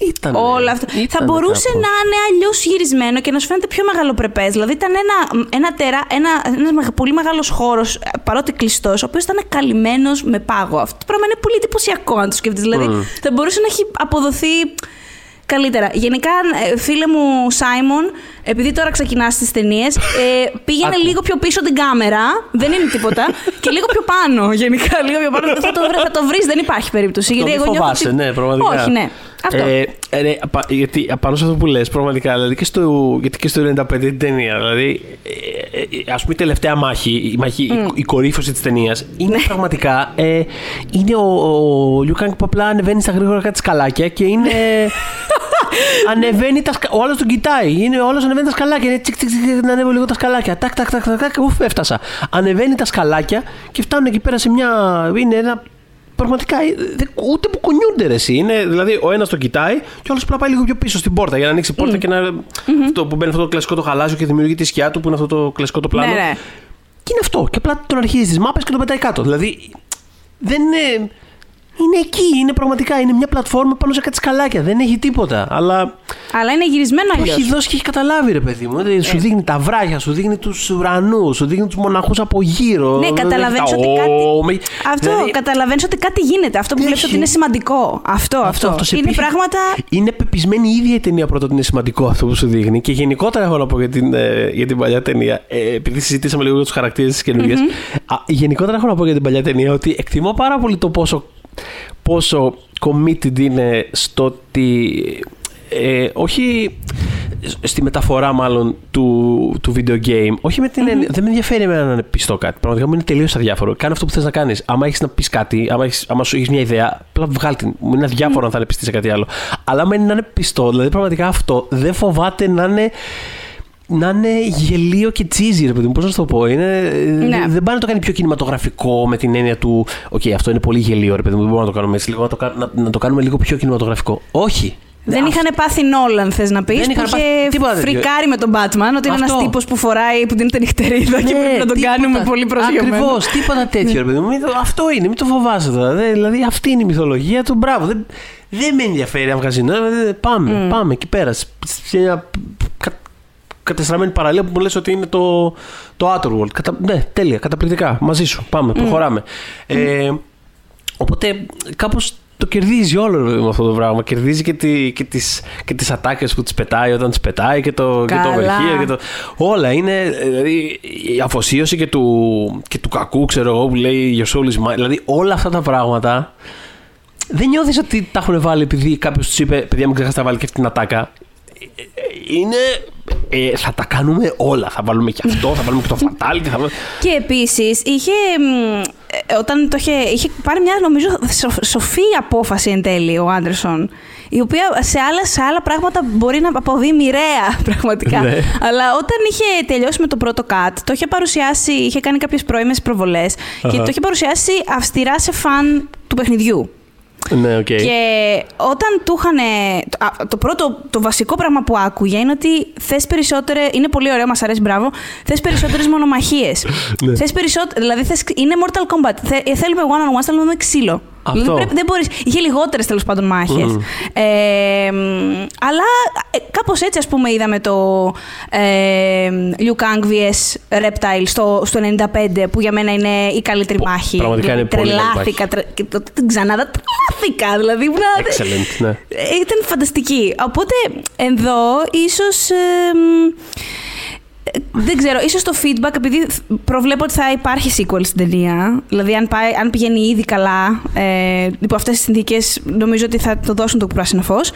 Ήτανε, Όλα αυτά. ήτανε θα μπορούσε κάπως. να είναι αλλιώς γυρισμένο και να σου φαίνεται πιο μεγαλοπρεπέ. Δηλαδή ήταν ένα, ένα τερα, ένα, ένας μεγα- πολύ μεγάλος χώρος, παρότι κλειστός, ο οποίος ήταν καλυμμένος με πάγο. Αυτό το πράγμα είναι πολύ εντυπωσιακό, αν το σκεφτεί. Δηλαδή θα μπορούσε να έχει αποδοθεί καλύτερα. Γενικά, ε, φίλε μου Σάιμον, επειδή τώρα ξεκινάς τις ταινίες, ε, πήγαινε Άκου. λίγο πιο πίσω την κάμερα. Δεν είναι τίποτα. και λίγο πιο πάνω. Γενικά, λίγο πιο πάνω. θα το, βρει- θα το βρεις, δεν υπάρχει περίπτωση. Το γιατί μη εγώ νιώθω φοβάσαι, ότι- ναι, πραγματικά. Όχι, ναι. Αυτό. Ε, ε, ναι, απα- γιατί απάνω σε αυτό που λες, πραγματικά, δηλαδή και στο, γιατί και στο 95 την ταινία, δηλαδή, ε, ε, ας πούμε η τελευταία μάχη, η, μάχη, η, η κορύφωση της ταινίας, είναι πραγματικά, ε, είναι ο, ο Liu Kang που απλά ανεβαίνει στα γρήγορα κάτι σκαλάκια και είναι... ανεβαίνει τα σκα... Ο άλλος τον κοιτάει. Είναι, ο άλλος ανεβαίνει τα σκαλάκια. Είναι τσικ, τσικ, τσικ, να ανέβω λίγο τα σκαλάκια. Τάκ, τάκ, τάκ, τάκ, τάκ, ουφ, έφτασα. Ανεβαίνει τα σκαλάκια και φτάνουν εκεί πέρα σε μια. Είναι ένα. Πραγματικά ε, δεν- ούτε που κουνιούνται ρε, εσύ. Είναι, δηλαδή ο ένας τον κοιτάει και ο άλλος πρέπει να πάει λίγο πιο πίσω στην πόρτα για να ανοίξει η πόρτα και να. Αυτό που μπαίνει αυτό το κλασικό το χαλάζιο και δημιουργεί τη σκιά του που είναι αυτό το κλασικό το πλάνο. Ναι, ναι. Και είναι αυτό. Και απλά τον αρχίζεις τις μάπες και τον πετάει κάτω. Δηλαδή δεν είναι. Είναι εκεί, είναι πραγματικά. Είναι μια πλατφόρμα πάνω σε κάτι σκαλάκια. Δεν έχει τίποτα. Αλλά Αλλά είναι γυρισμένο το αλλιώς. έχει δώσει και έχει καταλάβει, ρε παιδί μου. Δηλαδή, Ε. Σου δείχνει τα βράχια, σου δείχνει τους ουρανούς, σου δείχνει τους μοναχούς από γύρω. Ναι, δεν καταλαβαίνεις έχει τα ότι κάτι. «Ω», με- Αυτό, δηλαδή, καταλαβαίνεις ότι κάτι γίνεται. Αυτό που Έχει. βλέπεις ότι είναι σημαντικό. Αυτό, αυτό. σε είναι πείθει- πράγματα. Είναι πεπισμένη η ίδια η ταινία πρώτα ότι είναι σημαντικό αυτό που σου δείχνει. Και γενικότερα έχω να πω για την, ε, για την παλιά ταινία. Ε, επειδή συζητήσαμε λίγο για τους χαρακτήρες της καινούργιας. Γενικότερα έχω να πω για την παλιά ταινία ότι εκτιμώ πάρα πολύ το πόσο, πόσο committed είναι στο ότι. Ε, όχι στη μεταφορά μάλλον του, του video game. Όχι με την έννοια- Δεν με ενδιαφέρει εμένα να είναι πιστό κάτι. Πραγματικά μου είναι τελείως αδιάφορο. Κάνε αυτό που θες να κάνεις. Άμα έχεις να πεις κάτι, άμα, έχεις, άμα σου έχεις μια ιδέα, απλά βγάλει την. Μου είναι αδιάφορο αν θα είναι πιστή σε κάτι άλλο. Αλλά άμα είναι να είναι πιστό, δηλαδή πραγματικά αυτό δεν φοβάται να είναι. Να είναι γελίο και cheesy, ρε παιδί μου. Πώς να σου το πω. Είναι, Ναι. Δεν πάει να το κάνει πιο κινηματογραφικό με την έννοια του. Οκ, αυτό είναι πολύ γελίο, ρε παιδί μου. Δεν μπορούμε να το κάνουμε έτσι. Λίγο, να, το, κα- να, να το κάνουμε λίγο πιο κινηματογραφικό. Όχι. Δεν Αυτό- είχαν πάθει Νόλαν, θες να πεις. Δεν Που είχαν πάθει είχε τίποτα τέτοιο. φρικάρει με τον Batman, ότι είναι ένας Αυτό. τύπος που φοράει, που ντύνεται νυχτερίδα και πρέπει να τον κάνουμε πολύ προσγειωμένο. Ακριβώς, τίποτα τέτοιο, ρε παιδί μου. Μην το- Αυτό είναι, μην το φοβάσαι τώρα. Δε- Δηλαδή, αυτή είναι η μυθολογία του. Μπράβο. Δεν, δεν με ενδιαφέρει αν βγάζει νόημα. δε- Πάμε, πάμε εκεί πέρα. σ- Σε μια κα, κατεστραμμένη παραλία που μου λες ότι είναι το, το Outerworld. Κατα, ναι, τέλεια, καταπληκτικά. Μαζί σου. Πάμε, προχωράμε. Ε, οπότε, κάπως το κερδίζει όλο με αυτό το πράγμα. Κερδίζει και, τη, και τις, και τις ατάκες που τις πετάει όταν τις πετάει και το, και το overhear και το... Όλα είναι, δηλαδή η αφοσίωση και του, και του κακού, ξέρω εγώ, που λέει Your soul is mine. Δηλαδή όλα αυτά τα πράγματα δεν νιώθεις ότι τα έχουν βάλει επειδή κάποιος τους είπε Παιδιά, μην ξεχάσετε να βάλει και αυτή την ατάκα. Είναι. Ε, θα τα κάνουμε όλα. Θα βάλουμε και αυτό, θα βάλουμε και το fatality. Θα... βάλουμε- Και επίσης είχε. μ, ε, Όταν το είχε, είχε πάρει μια νομίζω σο- σοφή απόφαση εν τέλει ο Άντερσον. Η οποία σε άλλα, σε άλλα πράγματα μπορεί να αποβεί μοιραία πραγματικά. Ναι. Αλλά όταν είχε τελειώσει με το πρώτο cut, το είχε παρουσιάσει, είχε κάνει κάποιες πρώιμες προβολές και Αχα. το είχε παρουσιάσει αυστηρά σε φαν του παιχνιδιού. Ναι, οκ. Και όταν του είχαν. Το, το πρώτο, το βασικό πράγμα που άκουγε είναι ότι θες περισσότερες. Είναι πολύ ωραίο, μας αρέσει, μπράβο. Θες περισσότερες μονομαχίες. Ναι. Θες περισσότερες. Δηλαδή, θες, είναι Mortal Kombat. Θε-, ε, θέλουμε one on one, θέλουμε με ξύλο. Αυτό. Δηλαδή, πρέπει, δεν μπορείς, είχε λιγότερες τέλος πάντων μάχες. Ε, μ, αλλά ε, κάπως έτσι, ας πούμε, είδαμε το ε, Liu Kang vs Reptile στο, στο 95, που για μένα είναι η καλύτερη Πο- μάχη. πραγματικά είναι πολύ καλή Τρελάθηκα. Τρε, και το, την ξανάδα τρελάθηκα. Δηλαδή, ήμουν- Excellent, ναι. ε, Ήταν φανταστική. Οπότε εδώ ίσως... ε, μ, ε, δεν ξέρω, ίσως το feedback, επειδή προβλέπω ότι θα υπάρχει sequel στην ταινία, δηλαδή αν, πάει, αν πηγαίνει ήδη καλά, ε, υπό αυτές τις συνθήκες, νομίζω ότι θα το δώσουν το πράσινο φως.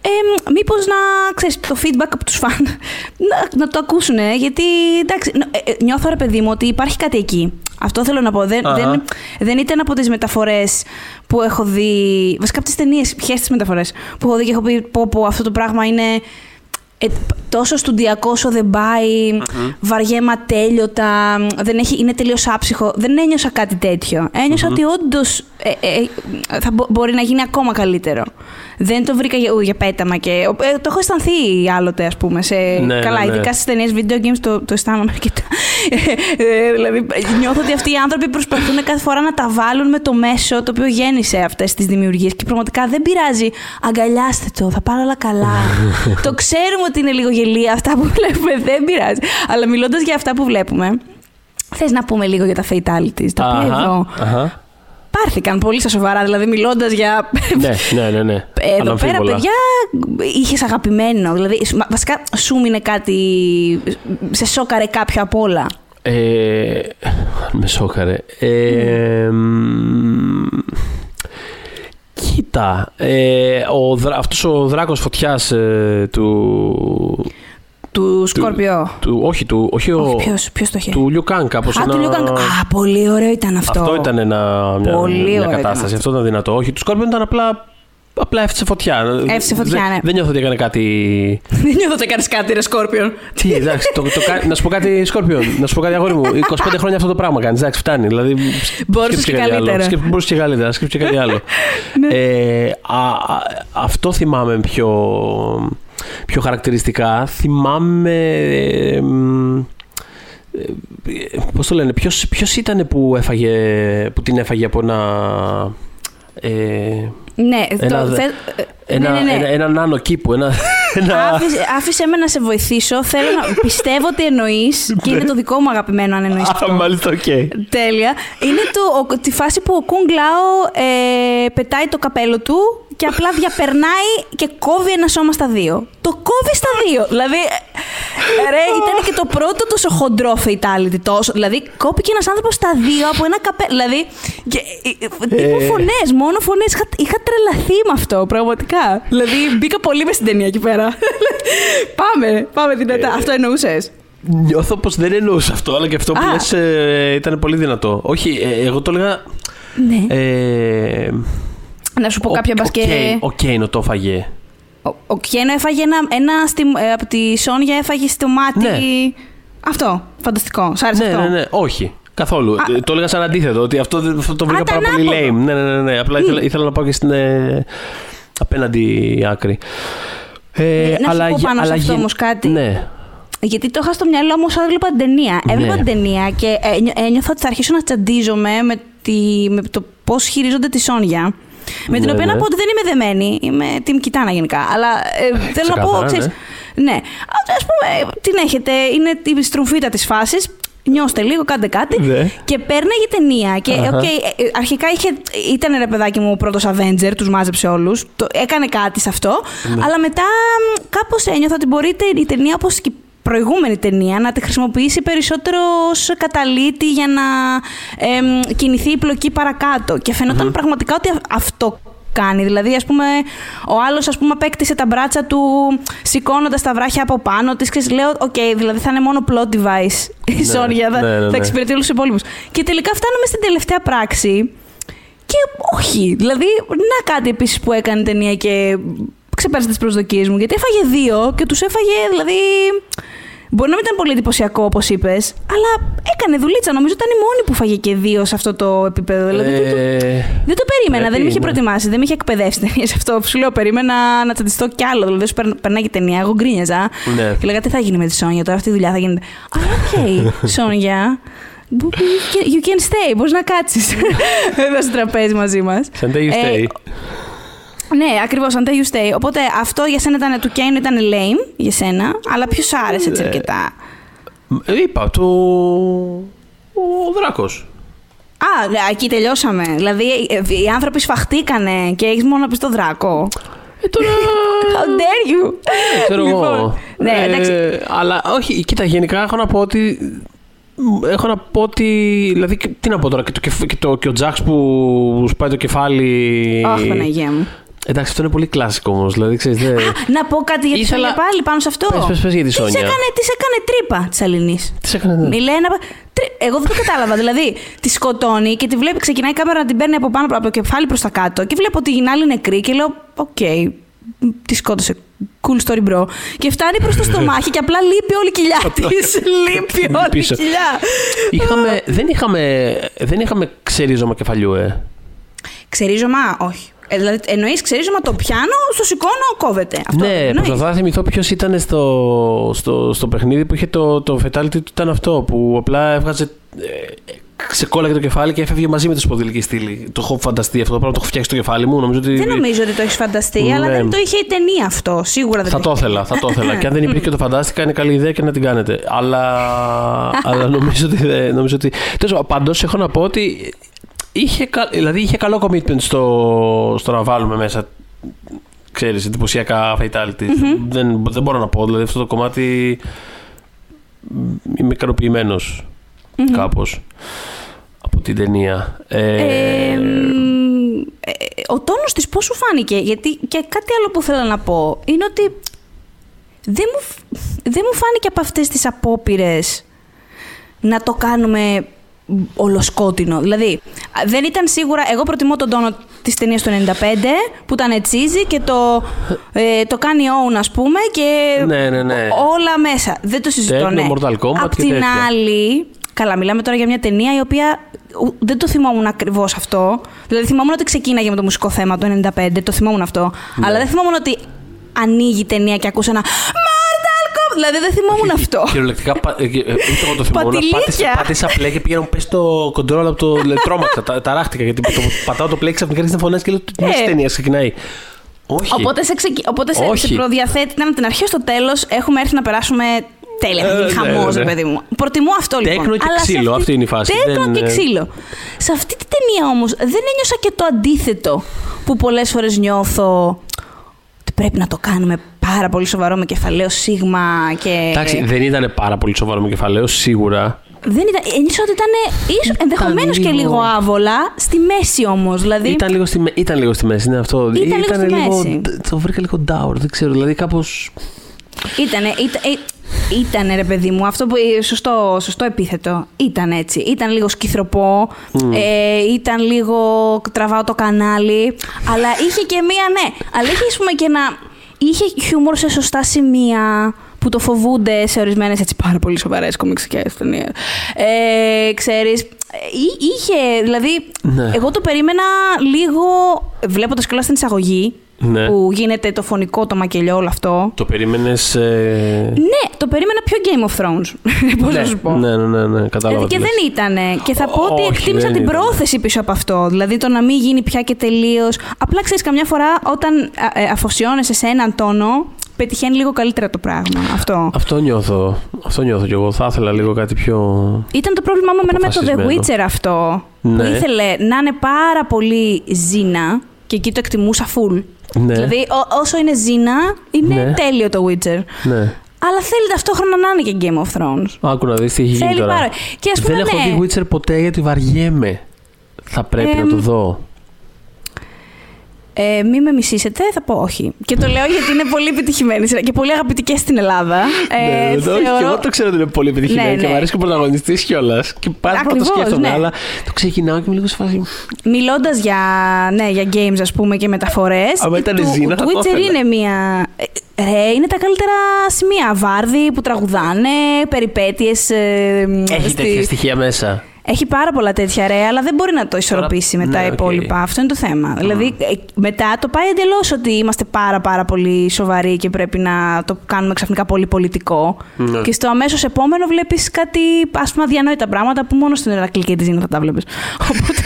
Ε, μήπως να, ξέρεις, το feedback από τους φαν να, να το ακούσουν, γιατί εντάξει, νο- ε, ε, νιώθω ρε παιδί μου ότι υπάρχει κάτι εκεί. Αυτό θέλω να πω. Δεν, Αχα. δεν, δεν ήταν από τις μεταφορές που έχω δει, βασικά από τις ταινίες, ποιες τις μεταφορές που έχω δει και έχω πει πω, πω αυτό το πράγμα είναι ε, τόσο στουντιακό όσο δεν πάει, βαριέμαι ατέλειωτα, δεν έχει, είναι τελείως άψυχο. Δεν ένιωσα κάτι τέτοιο. Ένιωσα ότι όντως θα μπο- μπορεί να γίνει ακόμα καλύτερο. Δεν το βρήκα για, ου, για πέταμα και. ε, το έχω αισθανθεί άλλοτε, ας πούμε. Σε, Ναι, καλά, ναι, ναι. ειδικά στις ταινίες video games το, το αισθάνομαι αρκετά. Ε, δηλαδή, νιώθω ότι αυτοί οι άνθρωποι προσπαθούν κάθε φορά να τα βάλουν με το μέσο το οποίο γέννησε αυτές τις δημιουργίες. Και πραγματικά δεν πειράζει. Αγκαλιάστε το, θα πάνε όλα καλά. το ξέρουμε ότι είναι λίγο γελία αυτά που βλέπουμε, δεν πειράζει. Αλλά μιλώντας για αυτά που βλέπουμε, θες να πούμε λίγο για τα fatalities, τα οποία Αχα, εδώ αχα. πάρθηκαν πολύ στα σοβαρά. Δηλαδή, μιλώντας για. ναι, ναι, ναι, ναι. Εδώ πέρα, Αναμφίβολα. παιδιά, είχες αγαπημένο. Δηλαδή, σου- μα- βασικά, σου μείνε κάτι. Σε σόκαρε κάποιο απ' όλα; Ε, με σόκαρε. Ε, μ, κοίτα, ε, ο, δρα- αυτός ο δράκος φωτιάς ε, του, Του Σκόρπιο. του... Όχι, του, όχι ο, Όχι, ποιος, ποιος το είχε; του Liu Kang, κάπως Α, ένα... του Liu Kang. Α, πολύ ωραίο ήταν αυτό. Αυτό ήταν ένα, μια, Πολύ μια ωραίο κατάσταση. ήταν Αυτό ήταν δυνατό. Όχι, του Scorpion ήταν απλά. Απλά έφτιαξε φωτιά. Έφτιαξε φωτιά, δεν, ναι. Δεν νιώθω ότι έκανε κάτι. Δεν νιώθω ότι έκανες κάτι, ρε Σκόρπιον. Τι, εντάξει, το, το, κα- να σου πω κάτι, Σκόρπιον, να σου πω κάτι αγόρι μου. 25 χρόνια αυτό το πράγμα κάνεις. Εντάξει, φτάνει. Δηλαδή, Μπορούσες σκέψου και κάτι άλλο. καλύτερα. Σκέψου- Μπορούσες και καλύτερα. Σκέψου και κάτι άλλο. Ναι. ε, α, α, αυτό θυμάμαι πιο, πιο χαρακτηριστικά. Θυμάμαι. Ε, μ, ε, πώς το λένε, ποιος, ποιος ήταν που, έφαγε, που την έφαγε από ένα... Ε, Ναι, Ένα το, δε- θε- ένα, ναι, ναι, ναι. ένα, έναν άνω κήπου. Ένα, ένα... Άφησε, άφησε με να σε βοηθήσω. Θέλω να πιστεύω ότι εννοείς και είναι το δικό μου αγαπημένο αν εννοείς Α, αυτό. μάλιστα, οκ. Τέλεια. Είναι το, ο- τη φάση που ο Κουγκ Λάο ε, πετάει το καπέλο του και απλά διαπερνάει και κόβει ένα σώμα στα δύο. Το κόβει στα δύο. Δηλαδή, ε, ρε, ήταν και το πρώτο τόσο χοντρό fatality. Τόσο, δηλαδή, κόπηκε ένας άνθρωπος στα δύο από ένα καπέλο. Δηλαδή, και, ε, ε, τύπου Ε. φωνές, μόνο φωνές. Είχα, είχα τρελαθεί με αυτό, πραγματικά. Δηλαδή, μπήκα πολύ μες στην ταινία εκεί πέρα. πάμε, πάμε δυνατά. αυτό εννοούσες. Νιώθω πως δεν εννοούσα αυτό, αλλά και αυτό που Α. λες ε, ήταν πολύ δυνατό. Όχι, ε, εγώ το έλεγα... Ναι. Ε, να σου πω ο- κάποια ο μπασκέ. Κέιν- Ο Κέινο το έφαγε. Ο, ο Κιένο έφαγε ένα, ένα στη, ε, από τη Σόνια έφαγε στο μάτι. Ναι. Αυτό. Φανταστικό. Σ' άρεσε Ναι, αυτό; ναι, ναι, όχι. Καθόλου. Α. Ε, το έλεγα σαν αντίθετο, ότι αυτό, δεν- αυτό το βρήκα ήταν πάρα πολύ άποδο. lame. Ναι, ναι, ναι, ναι. Απλά ήθελα, ήθελα να πάω και στην ε, απέναντι άκρη. Ε, να σου πω γι- πάνω σε αυτό γι- όμως κάτι. Ναι. Γιατί το είχα στο μυαλό μου όσο έβλεπα την ταινία. Έβλεπα Ναι. την ταινία και ένιω- ένιωθα ότι θα αρχίσω να τσαντίζομαι με, τη, με το πώς χειρίζονται τη Σόνια. Με την Ναι, οποία να ναι. πω ότι δεν είμαι δεμένη. Είμαι team Kitana γενικά. Αλλά ε, θέλω να πω, Ξεκάθαρα, ξέρεις, ναι. ναι. Α πούμε, την έχετε, είναι η Στρουμφίτα της φάσης. Νιώστε λίγο, κάντε κάτι. Ναι. Και πέρναγε η ταινία. Και Αχα. οκ, ε, ε, αρχικά είχε, ήταν ρε παιδάκι μου ο πρώτος Avenger, τους μάζεψε όλους. Έκανε κάτι σε αυτό. Ναι. Αλλά μετά κάπως ένιωθα ότι μπορείτε η ταινία, όπως και η προηγούμενη ταινία, να τη χρησιμοποιήσει περισσότερο ως καταλύτη για να εμ, κινηθεί η πλοκή παρακάτω. Και φαινοταν πραγματικά ότι α- αυτό κάνει. Δηλαδή, ας πούμε, ο άλλος ας πούμε, απέκτησε τα μπράτσα του σηκώνοντας τα βράχια από πάνω της και λέω: Οκ, δηλαδή θα είναι μόνο plot device η Σόνια, θα, ναι, ναι, θα ναι. εξυπηρετεί όλους τους υπόλοιπους. Και τελικά φτάνουμε στην τελευταία πράξη. Και όχι. Δηλαδή, να κάτι επίσης που έκανε η ταινία και ξεπέρασε τις προσδοκίες μου. Γιατί έφαγε δύο και τους έφαγε, δηλαδή. Μπορεί να μην ήταν πολύ εντυπωσιακό, όπως είπες, αλλά έκανε δουλίτσα. Νομίζω ήταν η μόνη που φάγε και δύο σε αυτό το επίπεδο. Δηλαδή, δεν, το, Ε, δεν το περίμενα, δεν πρέπει, με είχε ναι. προετοιμάσει, δεν με είχε εκπαιδεύσει ταινία σε αυτό. Σου λέω, περίμενα να τσαντιστώ κι άλλο. Δηλαδή, σου περν- περνάει και ταινία, εγώ γκρίνιαζα. Ναι. Και λέγα, τι θα γίνει με τη Σόνια τώρα, αυτή η δουλειά θα γίνεται. Αλλά οκ, Σόνια. you can- You can stay, μπορείς να κάτσεις εδώ στο τραπέζι μαζί μας. Σαν you stay. Ναι, ακριβώς, until you stay. Οπότε αυτό για σένα ήταν του Kano ήταν lame για σένα, αλλά ποιος άρεσε έτσι Ναι. αρκετά; Ε, Είπα, το. Ο Δράκος. Α, ναι, εκεί τελειώσαμε. Δηλαδή, ε, οι άνθρωποι σφαχτήκανε και έχεις μόνο να πεις το δράκο. Ε, τώρα. How dare you! Ε, ξέρω εγώ. Λοιπόν, Ναι, Ε, εντάξει. αλλά όχι, κοίτα, γενικά έχω να πω ότι. Έχω να πω ότι. Δηλαδή, και- τι να πω τώρα, και το, κεφ- και το, και ο Τζάξ που σπάει το κεφάλι. Αχ, Παναγία μου. Εντάξει, αυτό είναι πολύ κλασικό όμως. Δηλαδή, ξέρεις, δεν... Να πω κάτι για τη Ήθελα- Σόνια πάλι πάνω σε αυτό. Πες, πες, πες για τη Της Σόνια. έκανε, της έκανε τρύπα της αλληνής. Τις σε έκανε. ναι. Μιλάει ένα. τρι- Εγώ δεν το κατάλαβα. Δηλαδή, τη σκοτώνει και τη βλέπει, ξεκινάει η κάμερα να την παίρνει από πάνω από το κεφάλι προς τα κάτω. Και βλέπω ότι είναι η άλλη νεκρή και λέω: Οκ, τη σκότωσε. Cool story, bro. Και φτάνει προς το στομάχι και απλά λείπει όλη η κοιλιά της. λείπει όλη η Πίσω. κοιλιά. Είχαμε, δεν, είχαμε, δεν είχαμε ξερίζωμα κεφαλιού, ε. Ξερίζωμα, όχι. Ε, δηλαδή, εννοείς ξερίζωμα το πιάνω, στο σηκώνω, κόβεται. Αυτό ναι, εννοείς. προσπαθώ να θυμηθώ ποιος ήταν στο, στο, στο παιχνίδι που είχε το, το fatality του. Ήταν αυτό που απλά έβγαζε. Ε, ξεκόλλαγε το κεφάλι και έφευγε μαζί με τη σπονδυλική στήλη. Το έχω φανταστεί αυτό το πράγμα, το έχω φτιάξει στο κεφάλι μου. Νομίζω ότι. Δεν νομίζω ότι το έχεις φανταστεί, αλλά Ναι. δεν το είχε η ταινία αυτό. Σίγουρα δεν Θα το είχε. ήθελα, θα το ήθελα. και αν δεν υπήρχε και το φαντάστηκα, είναι καλή ιδέα και να την κάνετε. Αλλά, αλλά νομίζω ότι. δεν- Νομίζω ότι... Πάντως έχω να πω ότι είχε, κα- δηλαδή είχε καλό commitment στο, στο να βάλουμε μέσα ξέρεις, εντυπωσιακά fatalities. δεν, δεν μπορώ να πω. Δηλαδή αυτό το κομμάτι μ, είμαι ικανοποιημένος κάπως από την ταινία. Ε, Ε, μ, ε, ο τόνος της πώς σου φάνηκε, γιατί και κάτι άλλο που θέλω να πω είναι ότι δεν μου, φ- δεν μου φάνηκε από αυτές τις απόπειρες να το κάνουμε ολοσκότεινο. Δηλαδή, α, δεν ήταν σίγουρα. Εγώ προτιμώ τον τόνο της ταινίας του 95 που ήταν τσίζι και το, ε, το κάνει own, ας πούμε, και Ναι, ναι, ναι. όλα μέσα. Δεν το συζητώ. Τέκνο, ναι. Mortal Kombat Απ' και την τέτοια. άλλη, καλά, μιλάμε τώρα για μια ταινία η οποία ου, δεν το θυμόμουν ακριβώς αυτό. Δηλαδή, θυμόμουν ότι ξεκίναγε με το μουσικό θέμα το 95, το θυμόμουν αυτό. Ναι. Αλλά δεν θυμόμουν ότι ανοίγει η ταινία και ακούσα ένα Mortal Kombat. Δηλαδή, δεν θυμόμουν αυτό. Κυριολεκτικά, πα- ε, ε, ούτε εγώ το θυμόμουν. Πατηλίκια. Πάτησα, πάτησα play και πήγα να μου πέσει το κοντρόλ από το. δηλαδή, τρόμαξα, τα, ταράχτηκα γιατί το, πατάω το play ξαφνικά και φωνάζει και λέω τι Ε. ταινία ξεκινάει. Όχι. Οπότε σε, ξεκι... Οπότε σε, Όχι. σε προδιαθέτει ήταν από την αρχή στο τέλος. Έχουμε έρθει να περάσουμε τέλεια. Ε, Ε, ναι, Χαμό, ναι. παιδί μου. Προτιμώ αυτό λοιπόν. Τέκνο και Αλλά σε ξύλο, αυτή είναι η φάση. Τέκνο Δεν, και ε, ξύλο. Σε αυτή τη ταινία όμως δεν ένιωσα και το αντίθετο που πολλές φορές νιώθω. Ότι πρέπει να το κάνουμε πάρα πολύ σοβαρό με κεφαλαίο σίγμα και. Εντάξει, δεν ήταν πάρα πολύ σοβαρό με κεφαλαίο, σίγουρα. Δεν ήταν. Ένιωσα ότι ήταν ενδεχομένως και λίγο- λίγο άβολα. Στη μέση όμως. Δηλαδή. Ήταν λίγο, στη, με- ήταν λίγο στη μέση, είναι αυτό. Ήταν λίγο στη μέση. Το βρήκα λίγο down, δεν ξέρω. Δηλαδή κάπω. Ήτανε, ήταν, ήτανε ρε παιδί μου, αυτό που, σωστό, σωστό επίθετο. Ήταν έτσι. Ήταν λίγο σκυθροπό, ε, ήταν λίγο τραβάω το κανάλι, αλλά είχε και μία, ναι, αλλά είχε ας πούμε και ένα, είχε χιούμορ σε σωστά σημεία που το φοβούνται σε ορισμένες έτσι πάρα πολύ σοβαρές κομιξικές ταινίες. Ε, ξέρεις, ε, εί- είχε, δηλαδή, Ναι. εγώ το περίμενα λίγο, βλέποντας κιόλας την εισαγωγή, Ναι. που γίνεται το φωνικό, το μακελιό, όλο αυτό. Το περίμενες. Ε... Ναι, το περίμενα πιο Game of Thrones. Πώς ναι, να σου πω. ναι, ναι, ναι, ναι, κατάλαβα. Δηλαδή και τι λες. δεν ήτανε. Και θα πω ότι Όχι, εκτίμησα δεν την ήταν. πρόθεση πίσω από αυτό. Δηλαδή το να μην γίνει πια και τελείως. Απλά ξέρεις, καμιά φορά όταν α, ε, αφοσιώνεσαι σε έναν τόνο, πετυχαίνει λίγο καλύτερα το πράγμα. Αυτό. Αυτό νιώθω. Αυτό νιώθω κι εγώ. Θα ήθελα λίγο κάτι πιο. Ήταν το πρόβλημά μου εμένα με το The Αποφασισμένο. Witcher αυτό. Που Ναι. ήθελε να είναι πάρα πολύ ζήνα και εκεί το εκτιμούσα full. Ναι. Δηλαδή, ό- όσο είναι ζήνα, είναι Ναι. τέλειο το Witcher. Ναι. Αλλά θέλει ταυτόχρονα να είναι και Game of Thrones. Άκου να δεις τι έχει γίνει Θέλει τώρα. πάρα- και ας πούμε, Δεν έχω ναι. δει Witcher ποτέ γιατί βαριέμαι. Θα πρέπει να Εμ, το δω. Ε, μη με μισήσετε, θα πω όχι. Και το λέω γιατί είναι πολύ επιτυχημένη σειρά και πολύ αγαπητή και στην Ελλάδα. Ε, ναι, το, όχι, θεωρώ- και εγώ το ξέρω ότι είναι πολύ επιτυχημένη Ναι, και ναι. μου αρέσει και ο πρωταγωνιστής κιόλας. Και πάρα πολύ το Ακριβώς, σκέφτομαι, ναι. αλλά το ξεκινάω και είμαι λίγο σε φάση. Μιλώντας για, ναι, για games, ας πούμε, και μεταφορές. Άμα ήταν Ζήνα, θα το Witcher ήθελα. είναι μία. ε, Ρε, είναι τα καλύτερα σημεία. Βάρδοι που τραγουδάνε, περιπέτειες ε, Έχει στη- τέτοια στοιχεία μέσα. Έχει πάρα πολλά τέτοια ρε, αλλά δεν μπορεί να το ισορροπήσει Τώρα- με τα ναι, οκ. υπόλοιπα. Αυτό είναι το θέμα. Δηλαδή, ε, μετά το πάει εντελώς ότι είμαστε πάρα πάρα πολύ σοβαροί και πρέπει να το κάνουμε ξαφνικά πολύ πολιτικό. Ναι. Και στο αμέσως επόμενο βλέπεις κάτι ας πούμε αδιανόητα πράγματα που μόνο στον Ηρακλή και τη Ζήνα θα τα βλέπεις. Οπότε,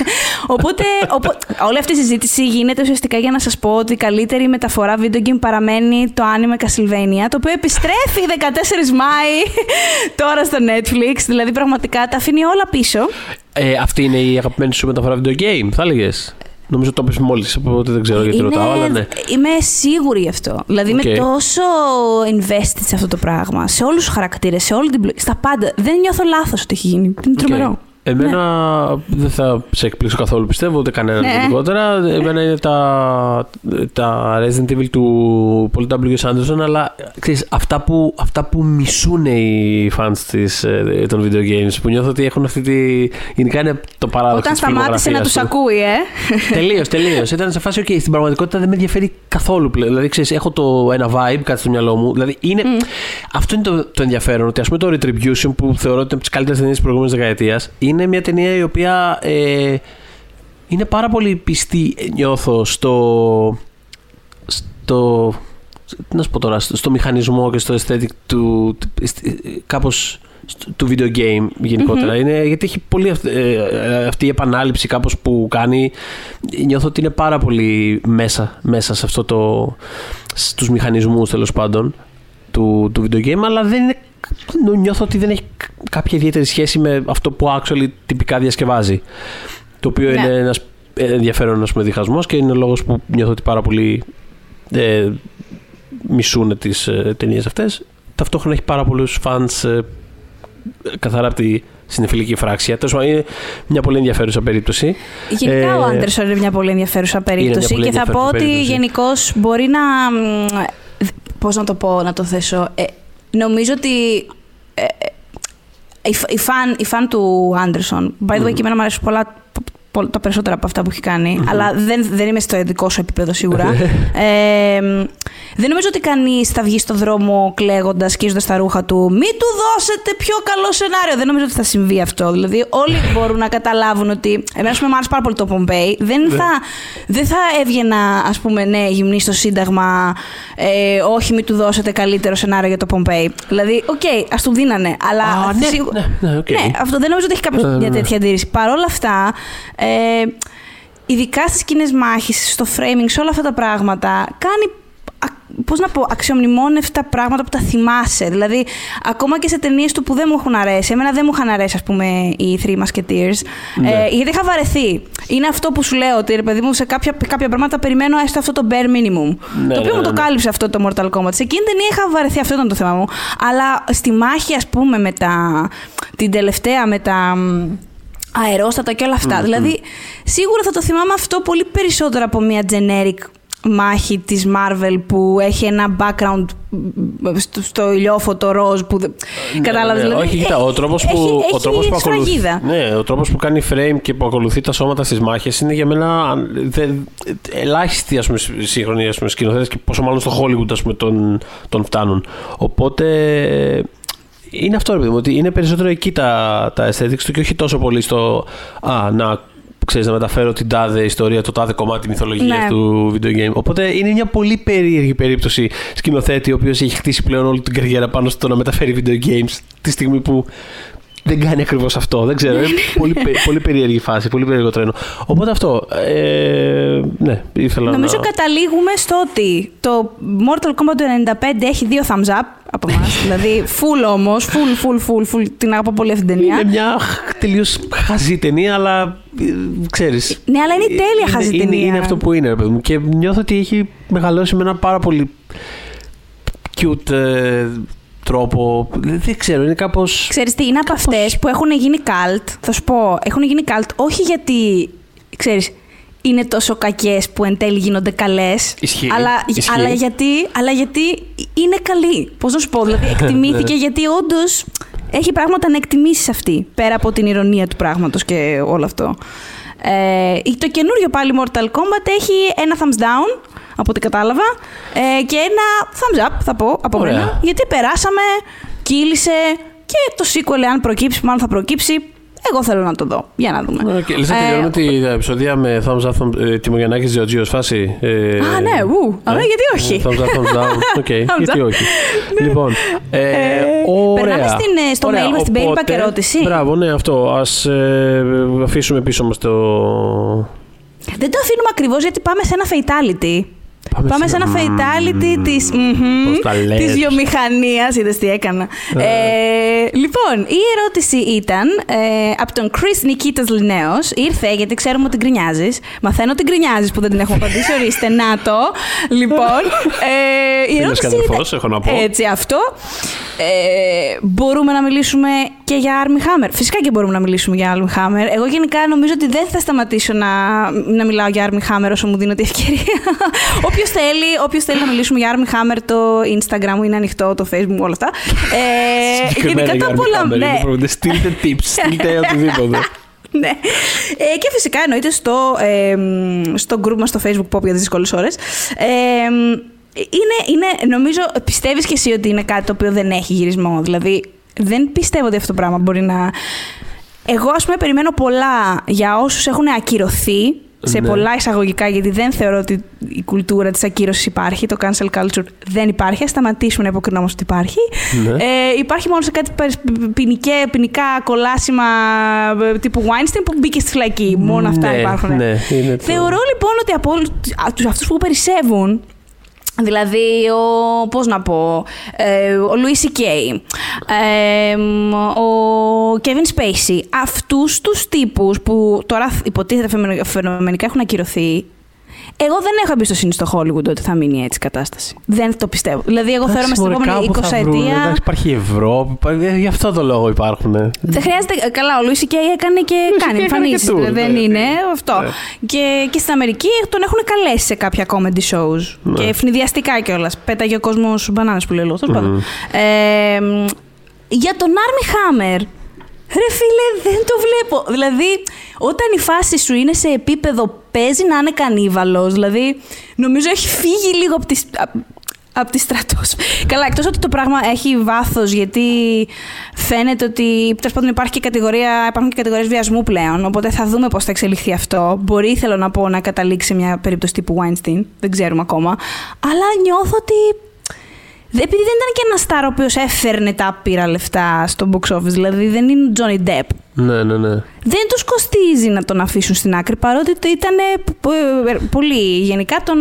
οπότε, οπό- όλη αυτή η συζήτηση γίνεται ουσιαστικά για να σας πω ότι η καλύτερη μεταφορά video game παραμένει το anime Castlevania, το οποίο επιστρέφει 14 Μάη τώρα στο Netflix. Δηλαδή, πραγματικά τα αφήνει όλα πίσω. Ε, αυτή είναι η αγαπημένη σου μεταφορά video game, θα έλεγες; Νομίζω το είπες μόλις, οπότε δεν ξέρω γιατί Είναι- ρωτάω, αλλά ναι. Είμαι σίγουρη γι' αυτό. Δηλαδή Οκ. είμαι τόσο invested σε αυτό το πράγμα. Σε όλους τους χαρακτήρες, σε όλη την. πλο- στα πάντα. Δεν νιώθω λάθος ότι έχει γίνει. Είναι τρομερό. Οκ. Εμένα δεν θα σε εκπλήξω καθόλου πιστεύω, ούτε κανέναν Ναι. γενικότερα. Εμένα είναι τα, τα Resident Evil του Paul W. Anderson, αλλά ξέρεις, αυτά, που, αυτά που μισούν οι fans της, ε, των video games, που νιώθω ότι έχουν αυτή τη... Γενικά είναι το παράδοξο Όταν της σταμάτησε να του φιλμογραφίας τους. ακούει, ε. Τελείως, τελείως. Ήταν σε φάση, OK, στην πραγματικότητα δεν με ενδιαφέρει καθόλου πλέον. Δηλαδή, ξέρεις, έχω το ένα vibe κάτι στο μυαλό μου. Δηλαδή, είναι... αυτό είναι το, το ενδιαφέρον. Ότι ας πούμε το Retribution που θεωρώ ότι είναι από τις καλύτερες ταινίες της προηγούμενης δεκαετίας είναι μια ταινία η οποία ε, είναι πάρα πολύ πιστή, ε, νιώθω, στο. στο τι να σου πω τώρα, στο, στο μηχανισμό και στο aesthetic του. του- ε, κάπως στο- του video game γενικοτερα Είναι, γιατί έχει πολύ αυ- ε, ε, αυτή η επανάληψη κάπως που κάνει. Νιώθω ότι είναι πάρα πολύ μέσα, μέσα σε αυτό το. στους μηχανισμούς τέλος πάντων του, του video game, αλλά δεν είναι. Νιώθω ότι δεν έχει κάποια ιδιαίτερη σχέση με αυτό που actually τυπικά διασκευάζει. Το οποίο Ναι. είναι ένας ενδιαφέρον ας πούμε, διχασμός και είναι ο λόγος που νιώθω ότι πάρα πολύ ε, μισούν τις ε, ταινίες αυτές. Ταυτόχρονα έχει πάρα πολλούς fans ε, καθαρά από τη συνεφιλική φράξια. Τέλος πάντων, είναι μια πολύ ενδιαφέρουσα περίπτωση. Γενικά Ε, ο Άντερσον είναι μια πολύ ενδιαφέρουσα μια περίπτωση πολύ και θα πω ενδιαφέρουσα ότι περίπτωση. γενικώς μπορεί να. Πώς να το πω, να το θέσω. Ε, νομίζω ότι. ε, ε, η, φ- η, φαν, η φαν του Άντερσον. By the way, και εμένα μου αρέσουν πολλά, πο- τα περισσότερα από αυτά που έχει κάνει, αλλά δεν, δεν είμαι στο δικό σου επίπεδο σίγουρα. ε, δεν νομίζω ότι κανείς θα βγει στον δρόμο κλαίγοντας, σκίζοντας τα ρούχα του. Μην του δώσετε πιο καλό σενάριο. Δεν νομίζω ότι θα συμβεί αυτό. Δηλαδή, όλοι μπορούν να καταλάβουν ότι. Εμένα, ας πούμε, μου άρεσε πάρα πολύ το Πομπέι. Δεν θα, δεν θα έβγαινα, ας πούμε, ναι, γυμνή στο Σύνταγμα. Ε, όχι, μην του δώσετε καλύτερο σενάριο για το Πομπέι. Δηλαδή, οκ, ας του δίνανε. Αλλά. Α, ναι, σίγου- ναι, ναι, οκ. ναι, αυτό δεν νομίζω ότι έχει κάποιος Ναι, ναι, μια ναι. τέτοια αντίρρηση. Παρ' όλα αυτά, ε, ειδικά στις σκηνές μάχης, στο framing, σε όλα αυτά τα πράγματα, κάνει. Πώς να πω, αξιομνημόνευτα πράγματα που τα θυμάσαι. Δηλαδή, ακόμα και σε ταινίες του που δεν μου έχουν αρέσει. Εμένα δεν μου είχαν αρέσει, ας πούμε, οι Three Musketeers. Ναι. Ε, γιατί είχα βαρεθεί. Είναι αυτό που σου λέω, ότι ρε παιδί μου, σε κάποια, κάποια πράγματα περιμένω έστω αυτό το bare minimum. Ναι, το οποίο ναι, μου το ναι, ναι. κάλυψε αυτό το Mortal Kombat. Σε εκείνη την ταινία είχα βαρεθεί, αυτό ήταν το θέμα μου. Αλλά στη μάχη, ας πούμε, με τα. την τελευταία, με τα. Μ, αερόστατα και όλα αυτά. Δηλαδή, σίγουρα θα το θυμάμαι αυτό πολύ περισσότερο από μια generic μάχη της Marvel που έχει ένα background μ, στο, στο ηλιόφωτο ροζ που δεν... Κατάλαβες, Ναι, δηλαδή, όχι, κοίτα, ο τρόπος έχει- που, έχει ο τρόπος που ακολουθεί, σφραγίδα. ναι, ο τρόπος που κάνει frame και που ακολουθεί τα σώματα στις μάχες είναι για μένα δε, ελάχιστοι ας πούμε, σύγχρονοι ας πούμε, σκηνοθέτες και πόσο μάλλον στο Hollywood ας πούμε, τον, τον φτάνουν. Οπότε είναι αυτό ρε παιδί μου, ότι είναι περισσότερο εκεί τα, τα aesthetics του και όχι τόσο πολύ στο α, να ξέρεις, να μεταφέρω την τάδε ιστορία, το τάδε κομμάτι μυθολογίας Ναι. του video game. Οπότε είναι μια πολύ περίεργη περίπτωση σκηνοθέτη ο οποίος έχει χτίσει πλέον όλη την καριέρα πάνω στο να μεταφέρει video games τη στιγμή που δεν κάνει ακριβώς αυτό. Δεν ξέρω. Είναι πολύ, πε- πολύ περίεργη φάση, πολύ περίεργο τρένο. Οπότε αυτό. Ε, ναι, ήθελα Νομίζω να. καταλήγουμε στο ότι το Mortal Kombat του 95 έχει δύο thumbs up από εμάς. δηλαδή, full όμως, full, full, full, full. Την αγαπώ πολύ αυτή την ταινία. Είναι μια τελείως χαζή ταινία, αλλά ξέρεις. Ναι, αλλά είναι τέλεια χαζή είναι, ταινία. Είναι αυτό που είναι, ρε παιδί μου. Και νιώθω ότι έχει μεγαλώσει με ένα πάρα πολύ cute ε, τρόπο. Δεν ξέρω, είναι κάπω. Ξέρεις τι, είναι από αυτές που έχουν γίνει cult, θα σου πω, έχουν γίνει cult όχι γιατί, ξέρεις, είναι τόσο κακές που εν τέλει γίνονται καλές, Ισχύει, αλλά, ισχύει. αλλά, γιατί, αλλά γιατί είναι καλή. Πώς να σου πω, δηλαδή εκτιμήθηκε γιατί όντως έχει πράγματα να εκτιμήσεις αυτή, πέρα από την ηρωνία του πράγματος και όλο αυτό. Ε, το καινούριο πάλι Mortal Kombat έχει ένα thumbs down, από ό,τι κατάλαβα, ε, και ένα thumbs up, θα πω, από Ωραία. μένα, γιατί περάσαμε, κύλησε και το sequel, αν προκύψει, μάλλον θα προκύψει, εγώ θέλω να το δω. Για να δούμε. Okay, λες να Ε, τελειώνουμε την επεισοδία με thumbs up, thumbs, ε, Τιμογιαννάκης Τζιοτζίος φάση; Ε, Α, ναι, ου, αλλά γιατί όχι; Thumbs up, thumbs down. OK, Thumbs γιατί up. όχι; λοιπόν, ε, Ε, ωραία. περνάμε στην, ε, στο Ωραία, mail μας, στην οπότε, mailbag ερώτηση. Μπράβο, ναι, αυτό. Ας ε, αφήσουμε πίσω μας το... Δεν το αφήνουμε ακριβώς γιατί πάμε σε ένα fatality. Πάμε Πάμε σε σε ένα ένα- fatality της, Πώς τα λες. της βιομηχανίας. Είδες τι έκανα. Ε, λοιπόν, η ερώτηση ήταν ε, από τον Chris Νικήτας Λινέος. Ήρθε γιατί ξέρουμε ότι γκρινιάζεις. Μαθαίνω ότι γκρινιάζεις που δεν την έχω απαντήσει. Ορίστε, να το. Λοιπόν, ε, η Φίλος ερώτηση και αδερφός, ήταν- έχω να πω. Έτσι, αυτό. Ε, μπορούμε να μιλήσουμε και για Army Hammer. Φυσικά και μπορούμε να μιλήσουμε για Army Hammer. Εγώ γενικά νομίζω ότι δεν θα σταματήσω να, να μιλάω για Army Hammer όσο μου δίνεται η ευκαιρία. Όποιος θέλει, όποιος θέλει να μιλήσουμε για Army Hammer, το Instagram μου είναι ανοιχτό, το Facebook μου, όλα αυτά. Ε, Συγκεκριμένα γενικά για το Armie Hammer, απολαμβάνω. είναι πρόβλημα. Στείλτε tips, στείλτε οτιδήποτε. ναι. Ε, και φυσικά εννοείται στο, ε, μ, στο group μας στο facebook pop για τις δύσκολες ώρες. Ε, μ, είναι, είναι, νομίζω, πιστεύεις και εσύ ότι είναι κάτι το οποίο δεν έχει γυρισμό. Δηλαδή, δεν πιστεύω ότι αυτό το πράγμα μπορεί να... Εγώ, ας πούμε, περιμένω πολλά για όσους έχουν ακυρωθεί σε Ναι. πολλά εισαγωγικά, γιατί δεν θεωρώ ότι η κουλτούρα της ακύρωσης υπάρχει, το cancel culture δεν υπάρχει, ας σταματήσουμε να υποκρινόμαστε ότι υπάρχει. Ναι. Ε, υπάρχει μόνο σε κάτι περι- ποινικέ, ποινικά κολάσιμα ε, τύπου Weinstein που μπήκε στη φυλακή. Μόνο αυτά Ναι, υπάρχουν. ναι, είναι το- Θεωρώ λοιπόν ότι από όλους α, τους- αυτούς που περισσεύουν, δηλαδή ο, πώς να πω, ε, ο Louis C.K., ε, μ, ο Kevin Spacey, αυτούς τους τύπους που τώρα υποτίθεται φαινομενικά- φαινομενικά έχουν ακυρωθεί, εγώ δεν έχω εμπιστοσύνη στο Hollywood ότι θα μείνει έτσι η κατάσταση. Δεν το πιστεύω. Δηλαδή, εγώ θεωρώ Εντάξει, μέσα στην μωρέ, επόμενη κάπου 20 θα βρούνε. ετία. Εντάξει, υπάρχει η Ευρώπη, υπάρχει- ε, γι' αυτό το λόγο υπάρχουν. Δεν χρειάζεται. ε, Καλά, ο Λουίση Κέι έκανε και Louis κάνει C.K. έκανε και εμφανίσεις. tour, Δεν ναι. είναι αυτό. Ναι. Και, και στην Αμερική τον έχουν καλέσει σε κάποια comedy shows. Ναι. Και ευνηδιαστικά κιόλας. Πέταγε ο κόσμος μπανάνες που λέει λόγος. τέλος πάντων. Ε, μ, για τον Army Hammer. Ρε φίλε, δεν το βλέπω. Δηλαδή, όταν η φάση σου είναι σε επίπεδο παίζει να είναι κανίβαλος, δηλαδή, νομίζω έχει φύγει λίγο από τη, από τη στρατός. Καλά, εκτός ότι το πράγμα έχει βάθος, γιατί φαίνεται ότι τέλος πάντων υπάρχει και κατηγορία, υπάρχουν και κατηγορίες βιασμού πλέον, οπότε θα δούμε πώς θα εξελιχθεί αυτό. Μπορεί, θέλω να πω, να καταλήξει μια περίπτωση τύπου Weinstein, δεν ξέρουμε ακόμα. Αλλά νιώθω ότι Δε- Επειδή δεν ήταν και ένα στάρ ο οποίος έφερνε τα άπειρα λεφτά στο box office, δηλαδή δεν είναι ο Johnny Depp. Ναι, ναι, ναι. Δεν τους κοστίζει να τον αφήσουν στην άκρη, παρότι το ήταν πολύ. Γενικά τον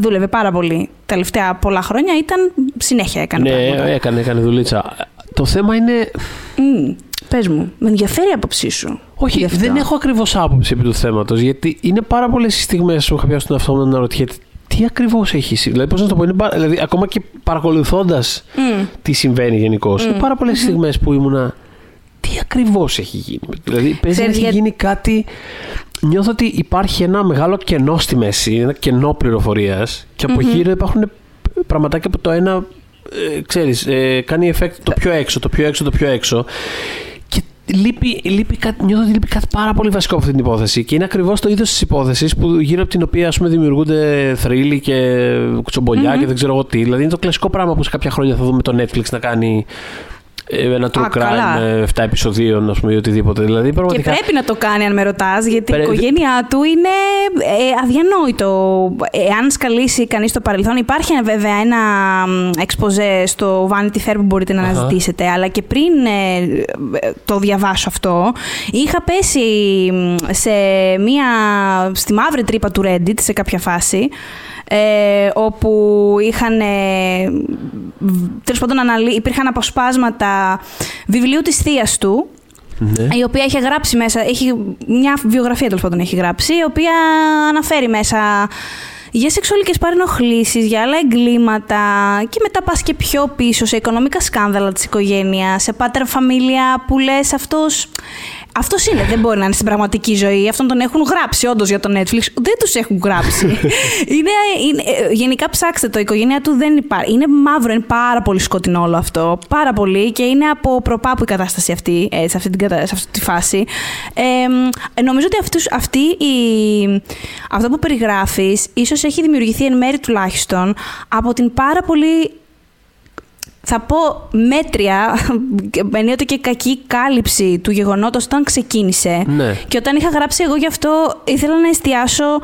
δούλευε πάρα πολύ. Τα τελευταία πολλά χρόνια ήταν συνέχεια έκανε Ναι, πράγματα. έκανε, έκανε δουλίτσα. Το θέμα είναι. Μμ, πες μου, με ενδιαφέρει η άποψή σου. Όχι, γι' αυτό. δεν έχω ακριβώς άποψη επί του θέματος. Γιατί είναι πάρα πολλές στιγμές που είχα πιάσει τον εαυτό μου να αναρωτιέται τι ακριβώς έχει συμβεί. Δηλαδή, πώς να το πω, είναι, πα- δηλαδή, ακόμα και παρακολουθώντας Μμ. τι συμβαίνει γενικώς, είναι πάρα πολλές στιγμές που ήμουνα. Τι ακριβώς έχει γίνει. Δηλαδή, παίζει να Ξέρεις, έχει για- γίνει κάτι. Νιώθω ότι υπάρχει ένα μεγάλο κενό στη μέση, ένα κενό πληροφορίας και από γύρω υπάρχουν πραγματάκια που το ένα. Ε, ξέρεις, ε, κάνει effect το πιο έξω, το πιο έξω, το πιο έξω. Και λείπει, λείπει κάτι, νιώθω ότι λείπει κάτι πάρα πολύ βασικό από αυτή την υπόθεση. Και είναι ακριβώς το είδος της υπόθεσης που γύρω από την οποία ας πούμε, δημιουργούνται θρύλοι και τσομπολια και δεν ξέρω εγώ τι. Δηλαδή είναι το κλασικό πράγμα που σε κάποια χρόνια θα δούμε το Netflix να κάνει ε, ένα true Α, crime καλά. με 7 επεισοδίων, ας πούμε, ή οτιδήποτε. Δηλαδή, Και πραγματικά. πρέπει να το κάνει, αν με ρωτάς, γιατί Πρέ- η οικογένειά του είναι ε, αδιανόητο. Εάν σκαλίσει κανείς το παρελθόν, υπάρχει ένα- βέβαια ένα εξποζέ στο Vanity Fair που μπορείτε να Αχα. αναζητήσετε, αλλά και πριν ε, ε, το διαβάσω αυτό, είχα πέσει μ, σε μία, στη μαύρη τρύπα του Reddit σε κάποια φάση, ε, όπου είχαν, ε, β- τέλος πάντων, αναλύ- υπήρχαν αποσπάσματα βιβλίου της θείας του, Ναι. η οποία έχει γράψει μέσα, έχει μια βιογραφία τέλος πάντων έχει γράψει, η οποία αναφέρει μέσα για σεξουαλικές παρενοχλήσεις, για άλλα εγκλήματα και μετά πας και πιο πίσω σε οικονομικά σκάνδαλα της οικογένειας, σε πάτερ φαμίλια που λες αυτός... Αυτός είναι, δεν μπορεί να είναι στην πραγματική ζωή. Αυτόν τον έχουν γράψει όντως για το Netflix. Δεν τους έχουν γράψει. είναι, είναι, ε, γενικά ψάξτε το. Η οικογένειά του δεν υπάρχει. Είναι μαύρο, είναι πάρα πολύ σκοτεινό όλο αυτό. Πάρα πολύ και είναι από προπάπου η κατάσταση αυτή, ε, σε, αυτή την, κατα- σε αυτή τη φάση. Ε, ε, νομίζω ότι αυτούς, αυτή η, αυτό που περιγράφεις ίσως έχει δημιουργηθεί εν μέρη τουλάχιστον από την πάρα πολύ θα πω μέτρια, ενίοτε και κακή κάλυψη του γεγονότος όταν ξεκίνησε. Ναι. Και όταν είχα γράψει εγώ γι' αυτό ήθελα να εστιάσω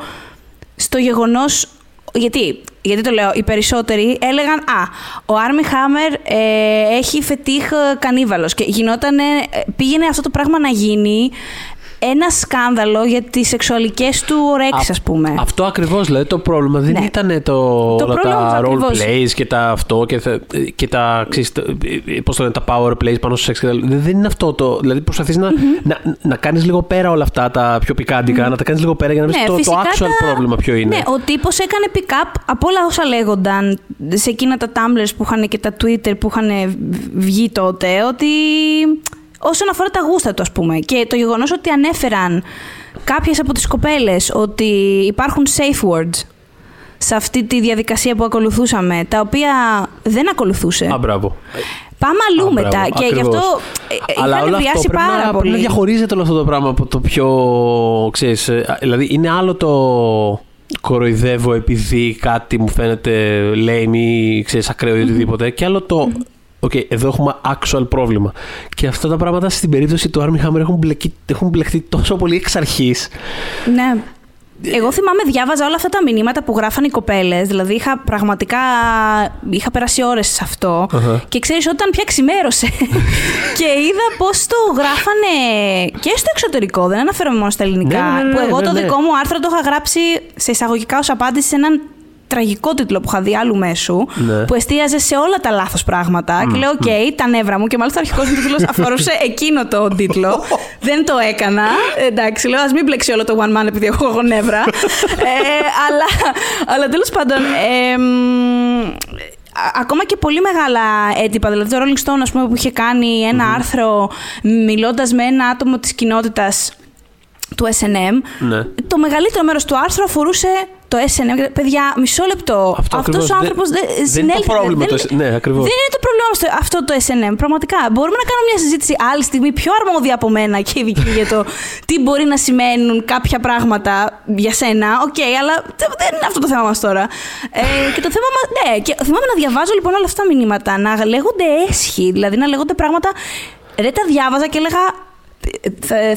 στο γεγονός... Γιατί, γιατί το λέω, οι περισσότεροι έλεγαν «Α, ο Άρμι Χάμερ ε, έχει φετίχ ε, κανίβαλος» και γινότανε, ε, πήγαινε αυτό το πράγμα να γίνει ένα σκάνδαλο για τις σεξουαλικές του ωρέξεις, ας πούμε. Αυτό ακριβώς δηλαδή το πρόβλημα δεν Ναι. ήταν το, Το όλα πρόβλημα τα role ακριβώς. plays και τα αυτό και, τα- και τα, ξέρεις, τα- πώς το λένε, τα power plays πάνω στο σεξ και τα λοιπά. Δεν είναι αυτό το. Δηλαδή προσπαθείς να, να, να κάνεις λίγο πέρα όλα αυτά τα πιο πικάντικα, να τα κάνεις λίγο πέρα για να δεις το, το Ναι, φυσικά actual τα- πρόβλημα ποιο είναι. Ναι, ο τύπος έκανε pick-up από όλα όσα λέγονταν σε εκείνα τα Tumblrs που είχαν και τα Twitter που είχαν βγει τότε, ότι όσον αφορά τα γούστα του, ας πούμε. Και το γεγονός ότι ανέφεραν κάποιες από τις κοπέλες ότι υπάρχουν safe words σε αυτή τη διαδικασία που ακολουθούσαμε, τα οποία δεν ακολουθούσε. Α, μπράβο. Πάμε αλλού Α, μπράβο, μετά. Και γι' ακριβώς. αυτό ε, ε, Αλλά είχαν όλο αυτό βιάσει πρέπει πάρα να, πρέπει πολύ. να διαχωρίζεται όλο αυτό το πράγμα από το πιο. Ξέρεις, ε, δηλαδή είναι άλλο το κοροϊδεύω επειδή κάτι μου φαίνεται lame ή ξέρεις, ακραίο ή οτιδήποτε και άλλο το. Οκ, εδώ έχουμε actual πρόβλημα. Και αυτά τα πράγματα στην περίπτωση του Armie Hammer έχουν, μπλεκεί, έχουν μπλεχτεί τόσο πολύ εξ αρχής. Ναι. Εγώ θυμάμαι, διάβαζα όλα αυτά τα μηνύματα που γράφαν οι κοπέλες. Δηλαδή, είχα πραγματικά. είχα περάσει ώρες σε αυτό. Αχα. Και ξέρεις, όταν πια ξημέρωσε και είδα πώς το γράφανε και στο εξωτερικό, δεν αναφέρομαι μόνο στα ελληνικά. Ναι, ναι, ναι, που εγώ ναι, το ναι. δικό μου άρθρο το είχα γράψει σε εισαγωγικά ως απάντηση σε έναν τραγικό τίτλο που είχα δει άλλου μέσου, Ναι. που εστίαζε σε όλα τα λάθος πράγματα. Και λέω: Οκ, τα νεύρα μου. Και μάλιστα ο αρχικός μου τίτλος αφορούσε εκείνο το τίτλο. Δεν το έκανα. Εντάξει, λέω: Α μην μπλέξει όλο το one man επειδή έχω εγώ νεύρα. ε, αλλά αλλά τέλος πάντων. εμ, α- ακόμα και πολύ μεγάλα έτυπα, δηλαδή το Rolling Stone ας πούμε, που είχε κάνει ένα άρθρο μιλώντας με ένα άτομο της κοινότητας του S&M, Ναι. το μεγαλύτερο μέρος του άρθρου αφορούσε το S&M. Και, Παιδιά, μισό λεπτό. Αυτό Αυτός ακριβώς. ο άνθρωπος Δεν- δεν, δεν είναι το συνέλθει- πρόβλημα δεν- το S- ναι, ακριβώς. Δεν είναι το πρόβλημα στο- αυτό το S&M. Πραγματικά. Μπορούμε να κάνουμε μια συζήτηση άλλη στιγμή πιο αρμόδια από μένα και ειδική για το τι μπορεί να σημαίνουν κάποια πράγματα για σένα. Οκ, αλλά τε- δεν είναι αυτό το θέμα μας τώρα. Ε, και το θέμα μας, ναι, και θυμάμαι να διαβάζω λοιπόν όλα αυτά τα μηνύματα, να λέγονται αίσχη, δηλαδή να λέγονται πράγματα. Ρε, τα διάβαζα και έλεγα. Ε, ε, ε,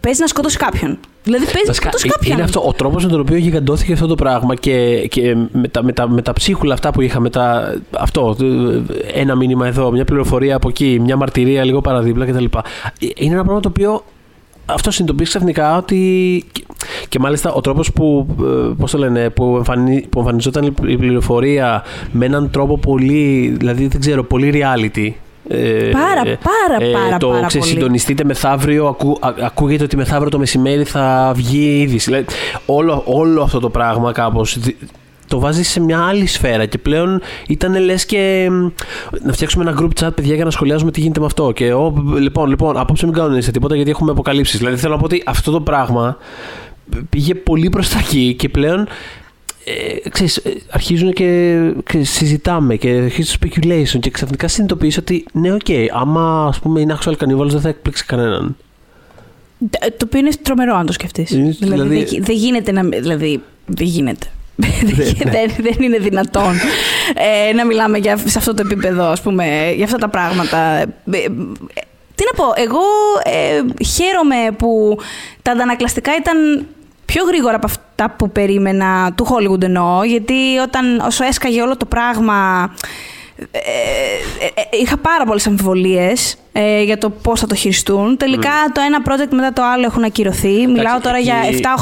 Παίζει να σκοτώσει κάποιον. Δηλαδή παίζει να Βασικά, σκοτώσει ε- κάποιον. είναι αυτό, ο τρόπος με τον οποίο γιγαντώθηκε αυτό το πράγμα και, και με, τα, με, τα, με τα ψίχουλα αυτά που είχαμε, τα, αυτό, ε, ένα μήνυμα εδώ, μια πληροφορία από εκεί, μια μαρτυρία λίγο παραδίπλα κτλ. Ε, Είναι ένα πράγμα το οποίο αυτό συνειδητοποιείς ξαφνικά ότι. Και, και μάλιστα ο τρόπος που, ε, πώς το λένε, που, εμφανι, που εμφανιζόταν η- η πληροφορία με έναν τρόπο πολύ, δηλαδή δεν ξέρω, πολύ reality. Ε, Πάρα, ε, πάρα, πάρα, το πάρα ξέρεις, πολύ. συντονιστείτε μεθαύριο, ακού, α- ακούγεται ότι μεθαύριο το μεσημέρι θα βγει η είδηση. Δηλαδή, όλο, όλο αυτό το πράγμα κάπως δι- το βάζεις σε μια άλλη σφαίρα και πλέον ήταν λες και μ, να φτιάξουμε ένα group chat, παιδιά, για να σχολιάζουμε τι γίνεται με αυτό. Και ο, λοιπόν, λοιπόν, απόψε μην κάνουν τίποτα γιατί έχουμε αποκαλύψεις. Δηλαδή θέλω να πω ότι αυτό το πράγμα πήγε πολύ προς τα εκεί και πλέον ε, ξέρεις, ε, αρχίζουν και, και συζητάμε και αρχίζει το speculation και ξαφνικά συνειδητοποιείς ότι ναι, οκ, άμα ας πούμε είναι actual cannibals δεν θα εκπλήξει κανέναν. Ε, Το οποίο είναι τρομερό αν το σκεφτείς. Είναι- Δηλαδή, δηλαδή- δεν, γι- δεν γίνεται να. Δηλαδή, δεν γίνεται. ναι. δεν, δεν είναι δυνατόν. ε, να μιλάμε για, σε αυτό το επίπεδο, ας πούμε, για αυτά τα πράγματα. Ε, ε, τι να πω, εγώ ε, χαίρομαι που τα αντανακλαστικά ήταν πιο γρήγορα από αυτά που περίμενα του Hollywood εννοώ, γιατί όταν όσο έσκαγε όλο το πράγμα ε, ε, ε, είχα πάρα πολλές αμφιβολίες ε, για το πώς θα το χειριστούν. Τελικά το ένα project μετά το άλλο έχουν ακυρωθεί. Μιλάω τώρα για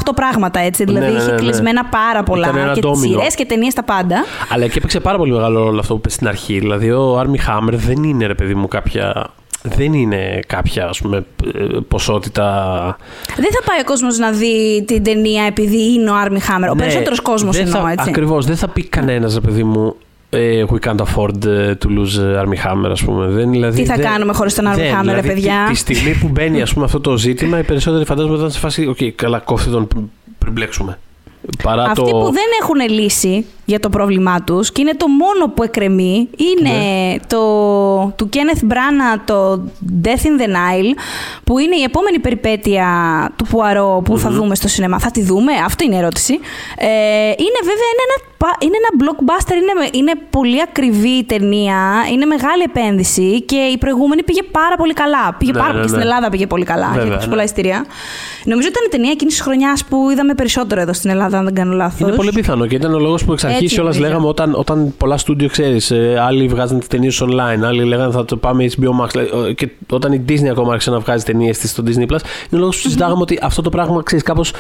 7-8 πράγματα έτσι. Δηλαδή Ναι, ναι, είχε ναι, ναι. κλεισμένα πάρα πολλά Ήταν ένα και ντόμινο. σειρές και ταινίες τα πάντα. Αλλά εκεί έπαιξε πάρα πολύ μεγάλο ρόλο αυτό που είπε στην αρχή. Δηλαδή, ο Armie Hammer δεν είναι, ρε παιδί μου, κάποια. Δεν είναι κάποια, ας πούμε, ε, ποσότητα. Δεν θα πάει ο κόσμος να δει την ταινία επειδή είναι ο Armie Hammer. Ο Ναι, περισσότερος κόσμος δεν εννοώ, θα, έτσι. Ακριβώς, δεν θα πει κανένας, ρε παιδί μου, ε, we can't afford ε, to lose ε, Armie Hammer, ας πούμε. Δεν, δηλαδή, Τι θα δεν- κάνουμε χωρίς τον Armie δεν, Hammer, ρε δηλαδή, παιδιά; Τη, τη στιγμή που μπαίνει, ας πούμε, αυτό το ζήτημα, οι περισσότεροι φαντάζομαι ήταν σε φάση, οκ, καλά, κόφτε τον πριν- πριν μπλέξουμε. Παρά Αυτοί το... που δεν έχουν λύση για το πρόβλημά τους και είναι το μόνο που εκκρεμεί είναι Ναι. το του Kenneth Branagh το Death in the Nile που είναι η επόμενη περιπέτεια του Πουαρό που θα δούμε στο σινεμά. Θα τη δούμε, αυτή είναι η ερώτηση. Ε, είναι βέβαια είναι ένα, πα- είναι ένα blockbuster, είναι, είναι πολύ ακριβή η ταινία, είναι μεγάλη επένδυση και η προηγούμενη πήγε πάρα πολύ καλά. Πήγε Ναι, πάρα ναι, πολύ ναι. στην Ελλάδα πήγε πολύ καλά. Βέβαια, Είχε ακούσει ναι. πολλά εισιτήρια. Νομίζω ήταν η ταινία εκείνη τη χρονιάς που είδαμε περισσότερο εδώ στην Ελλάδα, αν δεν κάνω λάθος. Είναι πολύ πιθανό και ήταν ο λόγος που εξ αρχής Έτσι κιόλα νομίζω. λέγαμε όταν, όταν πολλά στούντιο ξέρεις. άλλοι βγάζαν τις ταινίες online, άλλοι λέγανε θα το πάμε HBO Max. ε, Και όταν η Disney ακόμα άρχισε να βγάζει ταινίες της στο Disney Plus, είναι ο λόγος που συζητάγαμε ότι αυτό το πράγμα ξέρεις κάπως.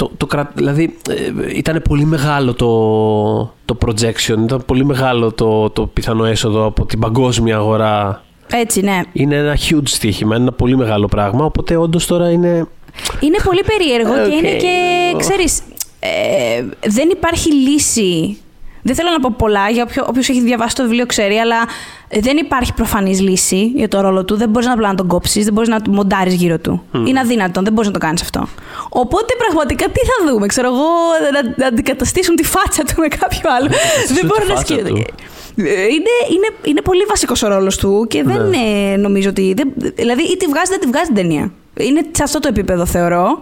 Το, το, κρα- δηλαδή ε, ήταν πολύ μεγάλο το, το projection, ήταν πολύ μεγάλο το, το πιθανό έσοδο από την παγκόσμια αγορά. Έτσι, ναι. Είναι ένα huge στοίχημα, είναι ένα πολύ μεγάλο πράγμα, οπότε όντως τώρα είναι... Είναι πολύ περίεργο και Οκ. είναι και, ξέρεις, ε, δεν υπάρχει λύση. Δεν θέλω να πω πολλά, για όποιο, όποιος έχει διαβάσει το βιβλίο ξέρει, αλλά δεν υπάρχει προφανής λύση για το ρόλο του. Δεν μπορείς να απλά να τον κόψεις, δεν μπορείς να του μοντάρεις γύρω του. Είναι αδύνατον, δεν μπορείς να το κάνεις αυτό. Οπότε πραγματικά τι θα δούμε, ξέρω εγώ, να, να αντικαταστήσουν τη φάτσα του με κάποιο άλλο. δεν τη μπορώ να φάτσα σκεφτώ. του. Είναι, είναι, είναι πολύ βασικός ο ρόλος του και δεν Ναι. ε, νομίζω ότι. Δεν, δηλαδή, ή τη βγάζει, δεν τη βγάζει την ταινία. Είναι σε αυτό το επίπεδο, θεωρώ.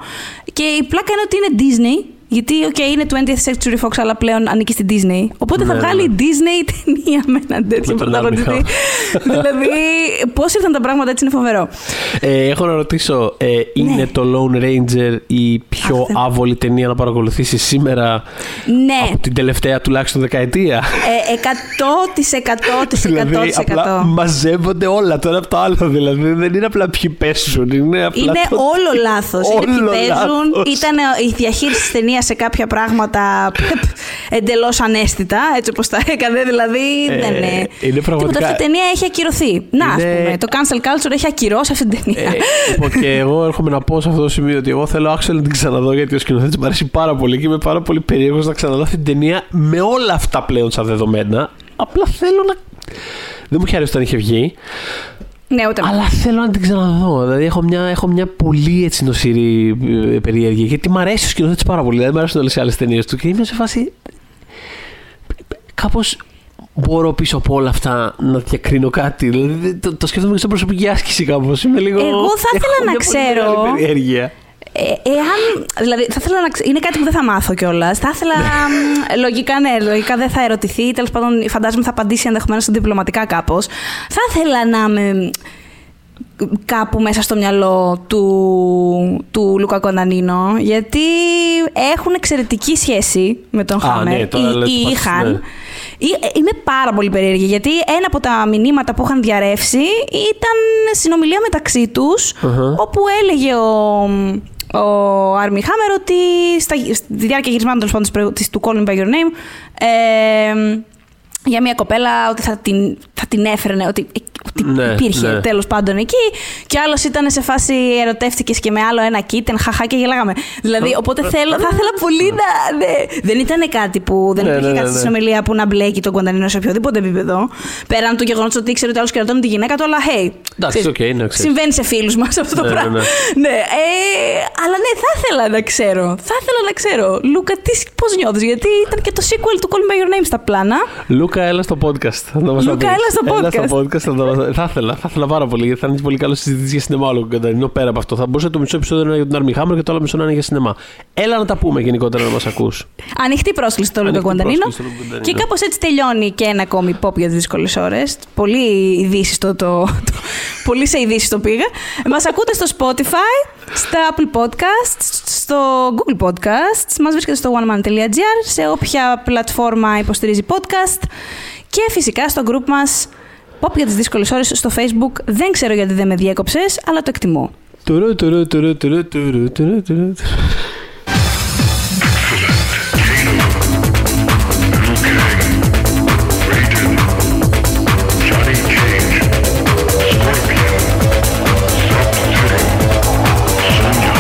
Και η πλάκα είναι ότι είναι Disney. Γιατί, οκ, είναι 20th Century Fox, αλλά πλέον ανήκει στην Disney. Οπότε θα Ναι, βγάλει η Disney ταινία με έναν τέτοιο Με τον πρωταγωνιστή. Armie δηλαδή, πώς ήρθαν τα πράγματα έτσι είναι φοβερό. Ε, έχω να ρωτήσω, ε, είναι Ναι. το Lone Ranger η πιο Αχ, δεν- άβολη ταινία να παρακολουθήσει σήμερα Ναι, από την τελευταία τουλάχιστον δεκαετία; ε, 100% 100%. δηλαδή, απλά μαζεύονται όλα το ένα από το άλλο. Δηλαδή, δεν είναι απλά ποιοι πέσουν. Είναι, απλά Είναι το... όλο λάθος. Είναι ποιοι Όλο παίζουν. λάθος. Ήταν η διαχείριση της ταινίας σε κάποια πράγματα εντελώς ανέστητα, έτσι όπως τα έκανε. Δηλαδή Ε, δεν είναι. είναι πραγματικά- Τίποτα αυτή η ταινία έχει ακυρωθεί. Να, ας Είναι- πούμε. Το cancel culture έχει ακυρώσει αυτή την ταινία. Ε, λοιπόν, και εγώ έρχομαι να πω σε αυτό το σημείο ότι εγώ θέλω άξιο να την ξαναδώ γιατί ο σκηνοθέτης μου αρέσει πάρα πολύ και είμαι πάρα πολύ περίεργος να ξαναδώ αυτή την ταινία με όλα αυτά πλέον σαν δεδομένα. Απλά θέλω να. Δεν μου είχε αρέσει όταν είχε βγει. Ναι, ούτε Αλλά θέλω να την ξαναδώ. Δηλαδή έχω μια, έχω μια πολύ έτσι νοσηρή ε, περιέργεια. Γιατί μου αρέσει ο σκηνοθέτης πάρα πολύ. Δηλαδή μου αρέσουν όλες οι άλλες ταινίες του. Και είμαι σε φάση. Κάπως μπορώ πίσω από όλα αυτά να διακρίνω κάτι. Δηλαδή το, το σκέφτομαι και σαν προσωπική άσκηση κάπως. Είμαι λίγο. Εγώ θα ήθελα έχω να μια πολύ ξέρω- μεγάλη περιέργεια. Ε, εάν. Δηλαδή, θα ήθελα να ξε- Είναι κάτι που δεν θα μάθω κιόλας. Θα ήθελα. μ, λογικά, ναι, λογικά δεν θα ερωτηθεί. Τέλος πάντων, φαντάζομαι θα απαντήσει ενδεχομένως διπλωματικά κάπως. Θα ήθελα να είμαι κάπου μέσα στο μυαλό του, του Λούκα Κοντανίνο, γιατί έχουν εξαιρετική σχέση με τον Α, Χάμερ. ναι, τώρα ή, λες ή το είχαν. ναι. Ή- ε, Είναι πάρα πολύ περίεργη, γιατί ένα από τα μηνύματα που είχαν διαρρεύσει ήταν συνομιλία μεταξύ τους, Αχα. όπου έλεγε ο, ο Άρμι Χάμερ ότι στα, στη διάρκεια γυρισμάτων τέλος πάντων της προηγου- της- του Call Me By Your Name ε, για μια κοπέλα ότι θα την, θα την έφερνε, ότι, ότι Ναι, υπήρχε ναι. τέλος πάντων εκεί και άλλος ήταν σε φάση ερωτεύτηκες και με άλλο ένα kitten, χαχά και γελάγαμε. Δηλαδή, οπότε θέλω, θα ήθελα πολύ να... Ναι. Δεν ήταν κάτι που δεν Ναι, υπήρχε ναι, κάτι ναι, στη ναι. συνομιλία που να μπλέκει τον Γκουαντανίνο σε οποιοδήποτε επίπεδο. Πέραν του γεγονότος ότι ήξερε ότι άλλος κερατώνει τη γυναίκα του, αλλά hey. Εντάξει, ξέρεις, οκ, ναι, ξέρεις. Συμβαίνει σε φίλους μας αυτό το Ναι, ναι, πράγμα. ναι. Ναι, ε, αλλά ναι, θα ήθελα να ξέρω. Θα ήθελα να ξέρω. Λούκα, πώς νιώθεις, Γιατί ήταν και το sequel του Call Me By Your Name στα πλάνα. Λούκα, Λούκα, έλα στο podcast. Θα το μας τα Λούκα, πεις. έλα στο Έλα στο podcast. podcast θα, το... θα ήθελα, θα ήθελα πάρα πολύ γιατί θα είναι πολύ καλό συζήτηση για σινεμά όλο τον Κωνσταντινό. Πέρα από αυτό. Θα μπορούσε το μισό επεισόδιο να είναι για τον Armie Hammer και το άλλο μισό να είναι για σινεμά. Έλα να τα πούμε γενικότερα να μας ακούς. Ανοιχτή πρόσκληση στο Λούκα Ανοιχτή Κουαντανίνο. πρόσκληση στο Λούκα Κουαντανίνο. Και κάπως έτσι τελειώνει και ένα ακόμη pop για τι δύσκολες ώρες. Πολύ ειδήσεις το, το, το- Πολύ σε ειδήσεις το πήγα. Μας ακούτε στο Spotify, στα Apple Podcasts, στο Google Podcasts. Μας βρίσκεται στο oneman.gr, σε όποια πλατφόρμα υποστηρίζει podcast. Και φυσικά στο group μας Pop για τις δύσκολες ώρες στο Facebook. Δεν ξέρω γιατί δεν με διέκοψες, αλλά το εκτιμώ. Τουρου, τουρου, τουρου, τουρου, τουρου, τουρου, τουρου. Johnny Cage, Scorpion, Sub-Zero, Sonya.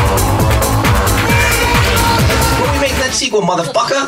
When we make that sequel, motherfucker;